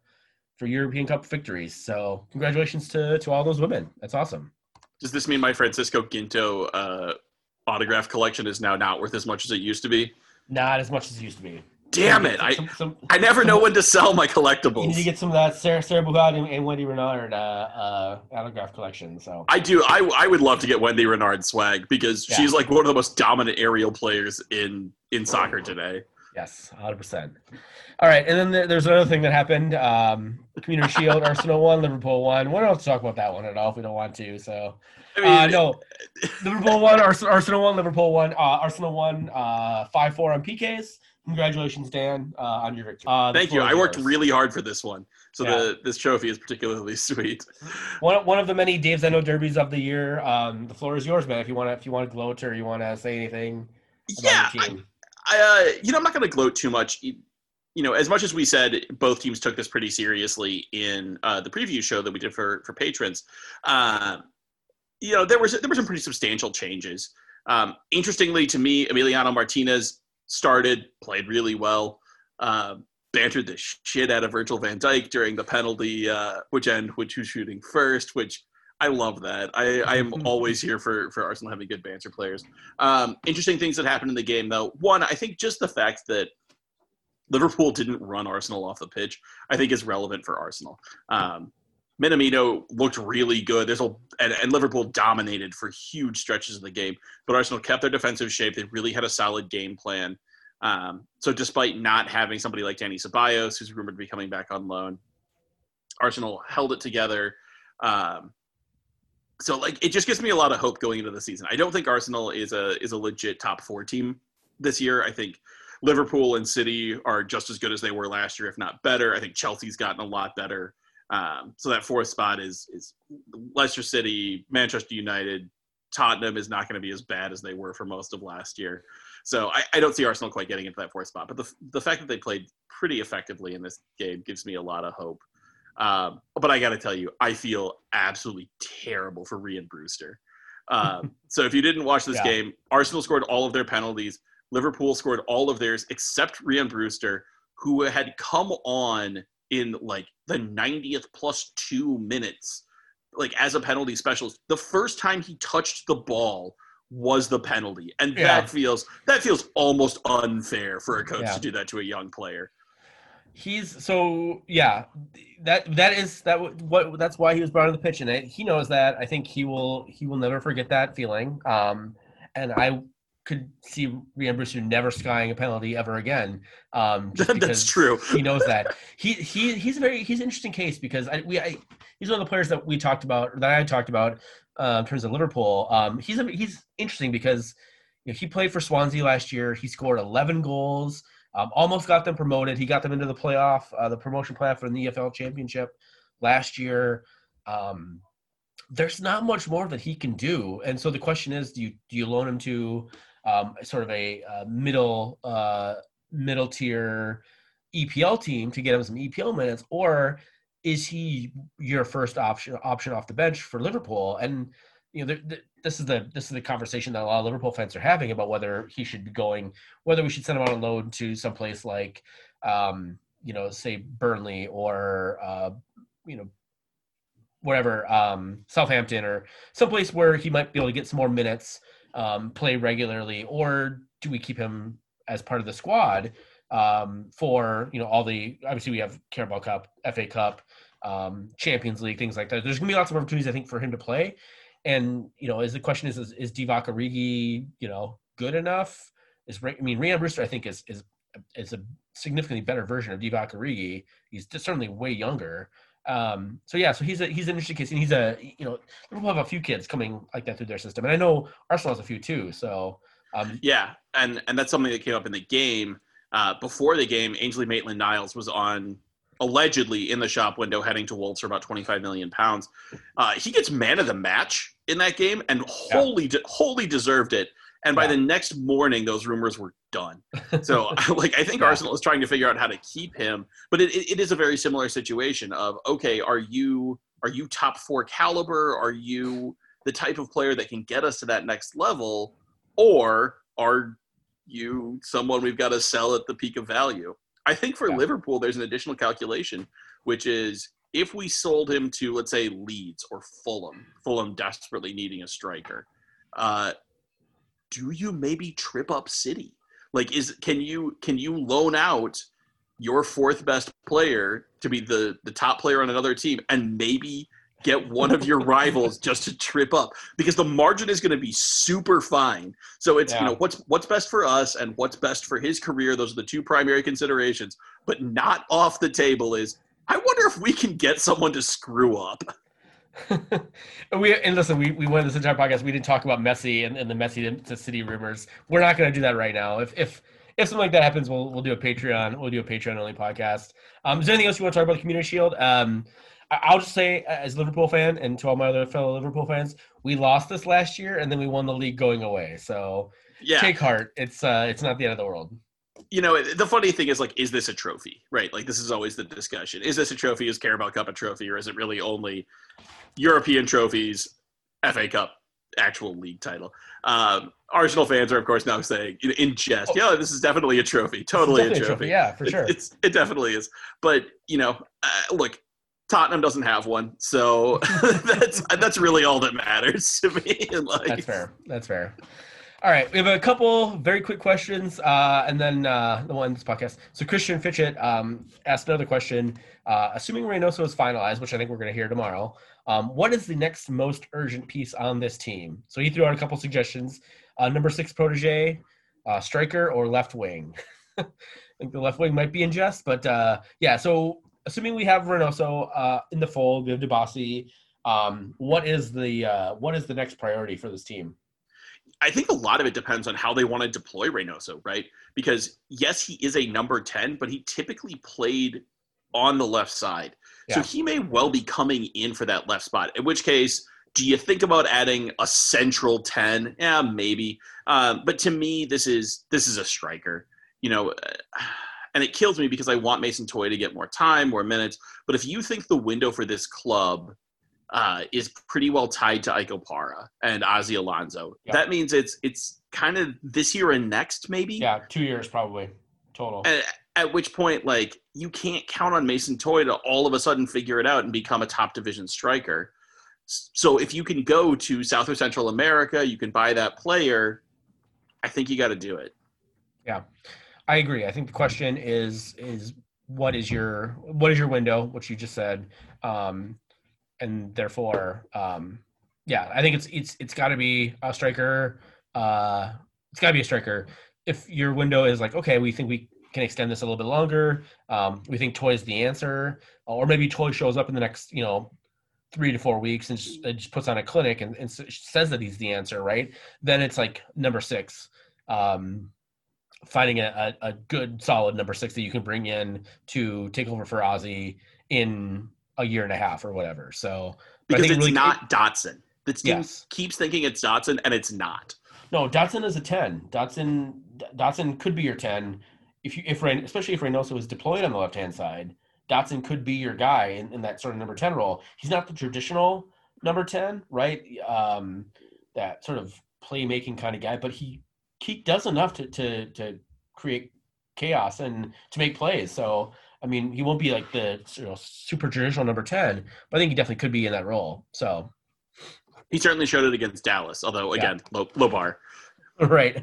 for European Cup victories. So congratulations to to all those women. That's awesome. Does this mean my Francisco Gento uh, autograph collection is now not worth as much as it used to be? Not as much as it used to be. Damn it! I, Some- some- I never know when to sell my collectibles. you need to get some of that Sarah Sarah Bouhaddi and, and Wendie Renard uh, uh, autograph collection. So I do. I, I would love to get Wendie Renard swag because Yeah. she's like one of the most dominant aerial players in in soccer today. Yes, 100%. All right, and then there's another thing that happened. Um, Community Shield, (laughs) Arsenal won, Liverpool won. We don't have to talk about that one at all if we don't want to. So, I mean, uh, no, Liverpool won, Ars- Arsenal won, Liverpool won. Uh, Arsenal won uh, 5-4 on PKs. Congratulations, Dan, uh, on your victory. Uh, thank you. I worked yours. really hard for this one, so Yeah. the this trophy is particularly (laughs) sweet. One, one of the many Daves I Know derbies of the year. Um, the floor is yours, man. If you want to, if you want to gloat or you want to say anything about Yeah, your I, team. I, uh, you know, I'm not going to gloat too much. You you know, as much as we said, both teams took this pretty seriously in uh, the preview show that we did for for patrons. Uh, you know, there was there were some pretty substantial changes. Um, interestingly to me, Emiliano Martinez started, played really well, uh, bantered the shit out of Virgil van Dijk during the penalty, uh, which end which who's shooting first, which I love that. I, I am always here for, for Arsenal having good banter players. Um, interesting things that happened in the game, though. One, I think just the fact that Liverpool didn't run Arsenal off the pitch, I think is relevant for Arsenal. Um, Minamino looked really good. There's a and, and, Liverpool dominated for huge stretches of the game, but Arsenal kept their defensive shape. They really had a solid game plan. Um, so despite not having somebody like Dani Ceballos, who's rumored to be coming back on loan, Arsenal held it together. Um, so like it just gives me a lot of hope going into the season. I don't think Arsenal is a is a legit top four team this year. I think Liverpool and City are just as good as they were last year, if not better. I think Chelsea's gotten a lot better. Um, so that fourth spot is is Leicester City, Manchester United, Tottenham is not going to be as bad as they were for most of last year. So I, I, don't see Arsenal quite getting into that fourth spot. But the the fact that they played pretty effectively in this game gives me a lot of hope. Um, but I got to tell you, I feel absolutely terrible for Rhian Brewster. Um, (laughs) so if you didn't watch this yeah. game, Arsenal scored all of their penalties. Liverpool scored all of theirs except Rhian Brewster, who had come on in like the 90th plus two minutes, like as a penalty specialist. The first time he touched the ball was the penalty, and yeah. that feels that feels almost unfair for a coach yeah. to do that to a young player. He's so yeah. That that is that what that's why he was brought on the pitch, and he knows that. I think he will he will never forget that feeling. Um, and I could see Rhian Brewster never skying a penalty ever again. Um, (laughs) That's true. he knows that. (laughs) He he he's a very he's an interesting case because I we I, he's one of the players that we talked about that I talked about uh, in terms of Liverpool. Um, he's a, he's interesting because you know, he played for Swansea last year. He scored 11 goals. Um, almost got them promoted. He got them into the playoff, uh, the promotion playoff for the EFL Championship last year. Um, there's not much more that he can do, and so the question is, do you do you loan him to um, sort of a, a middle uh, middle tier EPL team to get him some EPL minutes, or is he your first option option off the bench for Liverpool? And you know, this is the this is the conversation that a lot of Liverpool fans are having about whether he should be going, whether we should send him on a loan to someplace like, um, you know, say Burnley or uh, you know, whatever, um, Southampton or someplace where he might be able to get some more minutes um, play regularly, or do we keep him as part of the squad um, for you know all the obviously we have Carabao Cup, FA Cup, um, Champions League, things like that. There's gonna be lots of opportunities I think for him to play, and you know, is the question is is, is Divock Origi you know good enough? Is I mean Rhian Brewster I think is is is a significantly better version of Divock Origi. He's certainly way younger. Um, so yeah, so he's a he's an interesting case, and he's a you know Liverpool have a few kids coming like that through their system, and I know Arsenal has a few too. So um, yeah, and and that's something that came up in the game uh, before the game. Ainsley Maitland-Niles was on allegedly in the shop window heading to Wolves for about 25 million pounds. Uh, he gets man of the match in that game and wholly yeah. wholly deserved it. And by yeah. the next morning, those rumors were done. So, (laughs) (laughs) like, I think yeah. Arsenal is trying to figure out how to keep him, but it, it is a very similar situation of okay, are you are you top four caliber? Are you the type of player that can get us to that next level, or are you someone we've got to sell at the peak of value? I think for yeah. Liverpool, there's an additional calculation, which is if we sold him to, let's say, Leeds or Fulham, Fulham desperately needing a striker, uh, do you maybe trip up City? Like, is can you can you loan out your fourth best player to be the the top player on another team and maybe get one of your (laughs) rivals just to trip up because the margin is going to be super fine. So it's yeah. you know what's what's best for us and what's best for his career. Those are the two primary considerations. But not off the table is I wonder if we can get someone to screw up. (laughs) we and listen, we, we went this entire podcast. We didn't talk about Messi and, and the Messi to City rumors. We're not going to do that right now. If if if something like that happens, we'll we'll do a Patreon. We'll do a Patreon only podcast. Um, is there anything else you want to talk about the Community Shield? Um, I'll just say, as a Liverpool fan, and to all my other fellow Liverpool fans, we lost this last year, and then we won the league going away. So yeah. take heart. It's uh, it's not the end of the world you know, the funny thing is like, is this a trophy, right? Like, this is always the discussion. Is this a trophy? Is Carabao Cup a trophy, or is it really only European trophies FA Cup actual league title. Um, Arsenal fans are, of course, now saying in, jest, "Yeah, this is definitely a trophy. Totally a Definitely trophy. Yeah, for It- sure. It's it definitely is. But you know, uh, look, Tottenham doesn't have one, so (laughs) that's that's really all that matters to me. (laughs) Like, That's fair. That's fair. All right, we have a couple very quick questions, uh, and then uh, the one this podcast. So Christian Fitchett um, asked another question. Uh, assuming Reynoso is finalized, which I think we're going to hear tomorrow, um, what is the next most urgent piece on this team? So he threw out a couple suggestions: uh, number six protege, uh, striker, or left wing. (laughs) I think the left wing might be in jest, but uh, yeah. So assuming we have Reynoso in the fold, we have Dibassy. Um, what is the what is the next priority for this team? I think a lot of it depends on how they want to deploy Reynoso, right? Because yes, he is a number 10, but he typically played on the left side. So he may well be coming in for that left spot. In which case, do you think about adding a central 10? Yeah, maybe. Um, but to me, this is this is a striker. You know, uh, and it kills me because I want Mason Toye to get more time, more minutes. But if you think the window for this club uh, is pretty well tied to Ike Opara and Ozzy Alonso. Yeah. That means it's it's kind of this year and next, maybe. Yeah, two years probably total. At, at which point, like you can't count on Mason Toye to all of a sudden figure it out and become a top division striker. So if you can go to South or Central America, you can buy that player. I think you got to do it. Yeah, I agree. I think the question is is what is your what is your window, which you just said, um, and therefore, um, yeah, I think it's it's it's got to be a striker. Uh, it's got to be a striker. If your window is like, okay, we think we can extend this a little bit longer. Um, we think Toye is the answer, or maybe Toye shows up in the next, you know, three to four weeks and just, and just puts on a clinic and, and says that he's the answer, right? Then it's like number six. Um, finding a, a, a good solid number six that you can bring in to take over for Ozzy in a year and a half or whatever. So but I Because think it's really- not Dotson. The team Yes. keeps thinking it's Dotson, and it's not. No, Dotson is a ten. Dotson Dotson could be your ten if you if Ren, especially if Reynoso is deployed on the left hand side. Dotson could be your guy in, in that sort of number ten role. He's not the traditional number ten, right? Um, that sort of playmaking kind of guy, but he he does enough to to to create chaos and to make plays. So I mean, he won't be like the you know super traditional number ten, but I think he definitely could be in that role. So He certainly showed it against Dallas, although Yeah. again, low, low bar. (laughs) right.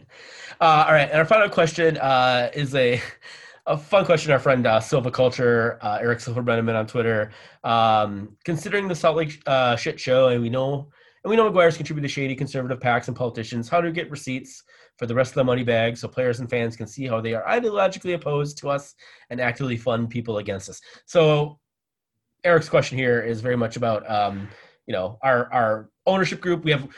Uh, all right. And our final question uh, is a a fun question. Our friend uh, Silva Culture, uh, Eric Silva Brenneman on Twitter, um, considering the Salt Lake uh, shit show, and we know and we know McGuire's contributed to shady conservative PACs and politicians. How do you get receipts for the rest of the money bag so players and fans can see how they are ideologically opposed to us and actively fund people against us. So Eric's question here is very much about um, you know our our ownership group. We have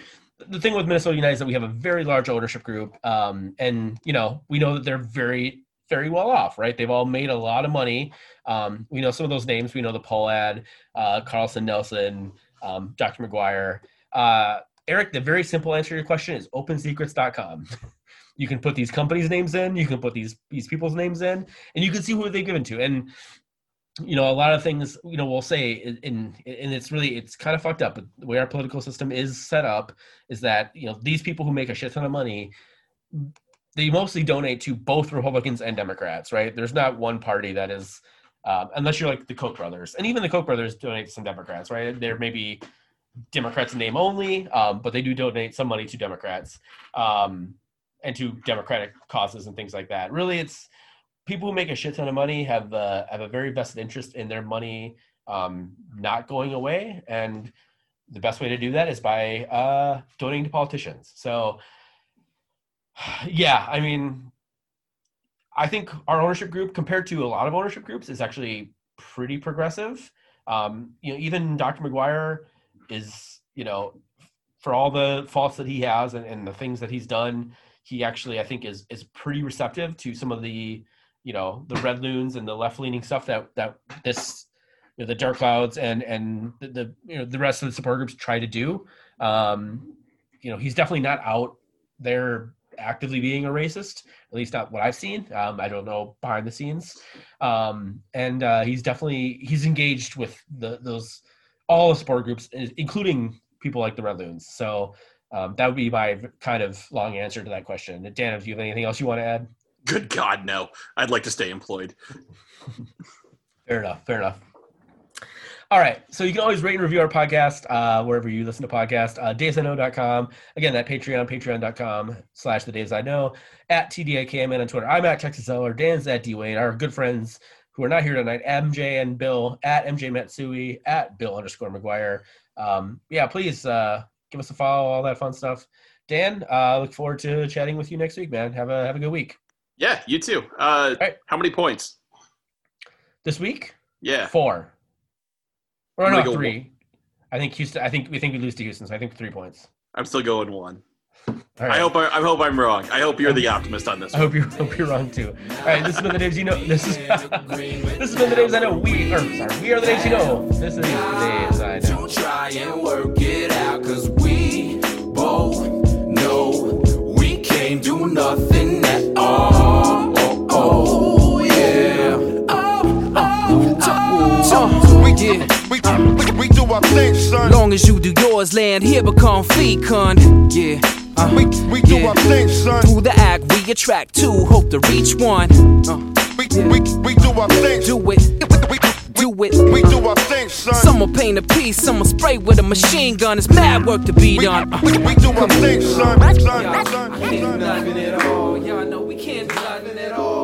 the thing with Minnesota United is that we have a very large ownership group, um, and you know we know that they're very very well off, right? They've all made a lot of money. Um, we know some of those names. We know the Pohlad, uh, Carlson Nelson, um, Dr. McGuire. Uh, Eric, the very simple answer to your question is opensecrets.com. you can put these companies' names in, you can put these these people's names in, and you can see who they've given to. And you know, a lot of things, you know, we'll say, in and it's really, it's kind of fucked up. But the way our political system is set up is that, you know, these people who make a shit ton of money, they mostly donate to both Republicans and Democrats, right? There's not one party that is, um, unless you're like the Koch brothers, and even the Koch brothers donate to some Democrats, right? There may be Democrats name only, um, but they do donate some money to Democrats um, and to Democratic causes and things like that. Really, it's people who make a shit ton of money have uh, have a very vested interest in their money um, not going away, and the best way to do that is by uh, donating to politicians. So, (sighs) yeah, I mean, I think our ownership group, compared to a lot of ownership groups, is actually pretty progressive. Um, you know, even Dr. McGuire is, you know, for all the faults that he has and, and the things that he's done, he actually, I think, is is pretty receptive to some of the, you know, the red loons and the left leaning stuff that that this, you know, the dark clouds and and the, the you know the rest of the support groups try to do. Um, you know, he's definitely not out there actively being a racist, at least not what I've seen. Um, I don't know behind the scenes, um, and uh, he's definitely he's engaged with the those all the support groups, including people like the Red Loons. So um, that would be my kind of long answer to that question. Dan, if you have anything else you want to add? Good God, no. I'd like to stay employed. (laughs) Fair enough. Fair enough. All right. So you can always rate and review our podcast uh, wherever you listen to podcasts. Uh, davesiknow.com. Again, that Patreon, patreon.com slash the Daves I know. At TDIKMN on Twitter. I'm at Texas Eller. Dan's at D Wayne. Our good friends who are not here tonight, MJ and Bill, at MJ Matsui, at Bill underscore McGuire. Um, yeah, please uh, give us a follow, all that fun stuff. Dan, uh, look forward to chatting with you next week, man. Have a have a good week. Yeah, you too. Uh, right. How many points? This week? Yeah. Four. Or no, three. I think Houston. I think we think we lose to Houston. So I think three points. I'm still going one. All right. I hope I, I hope I'm wrong. I hope you're the optimist on this. I hope you (laughs) hope you're wrong too. All right, this has been the Daves you know. This is (laughs) this has been the Daves I know. We are sorry, we are the Daves you know. This is the Daves I know. To try and work it out, cause we both know we can't do nothing at all. Oh, oh, yeah. Oh, oh, oh. We, yeah. we, we, we do our thing, son. Long as you do yours, land here become fecund. Yeah. Uh, we we do our thing, son. Through the act, we attract two, hope to reach one. Uh, we, yeah. we, we do our thing. Do it. Do it. We do our thing, son. Some will paint a piece, some will spray with a machine gun. It's mad work to be done. Uh, we, we, do our thing, son. son, son, son, son. Nothing at all. Y'all know we can't do nothing at all.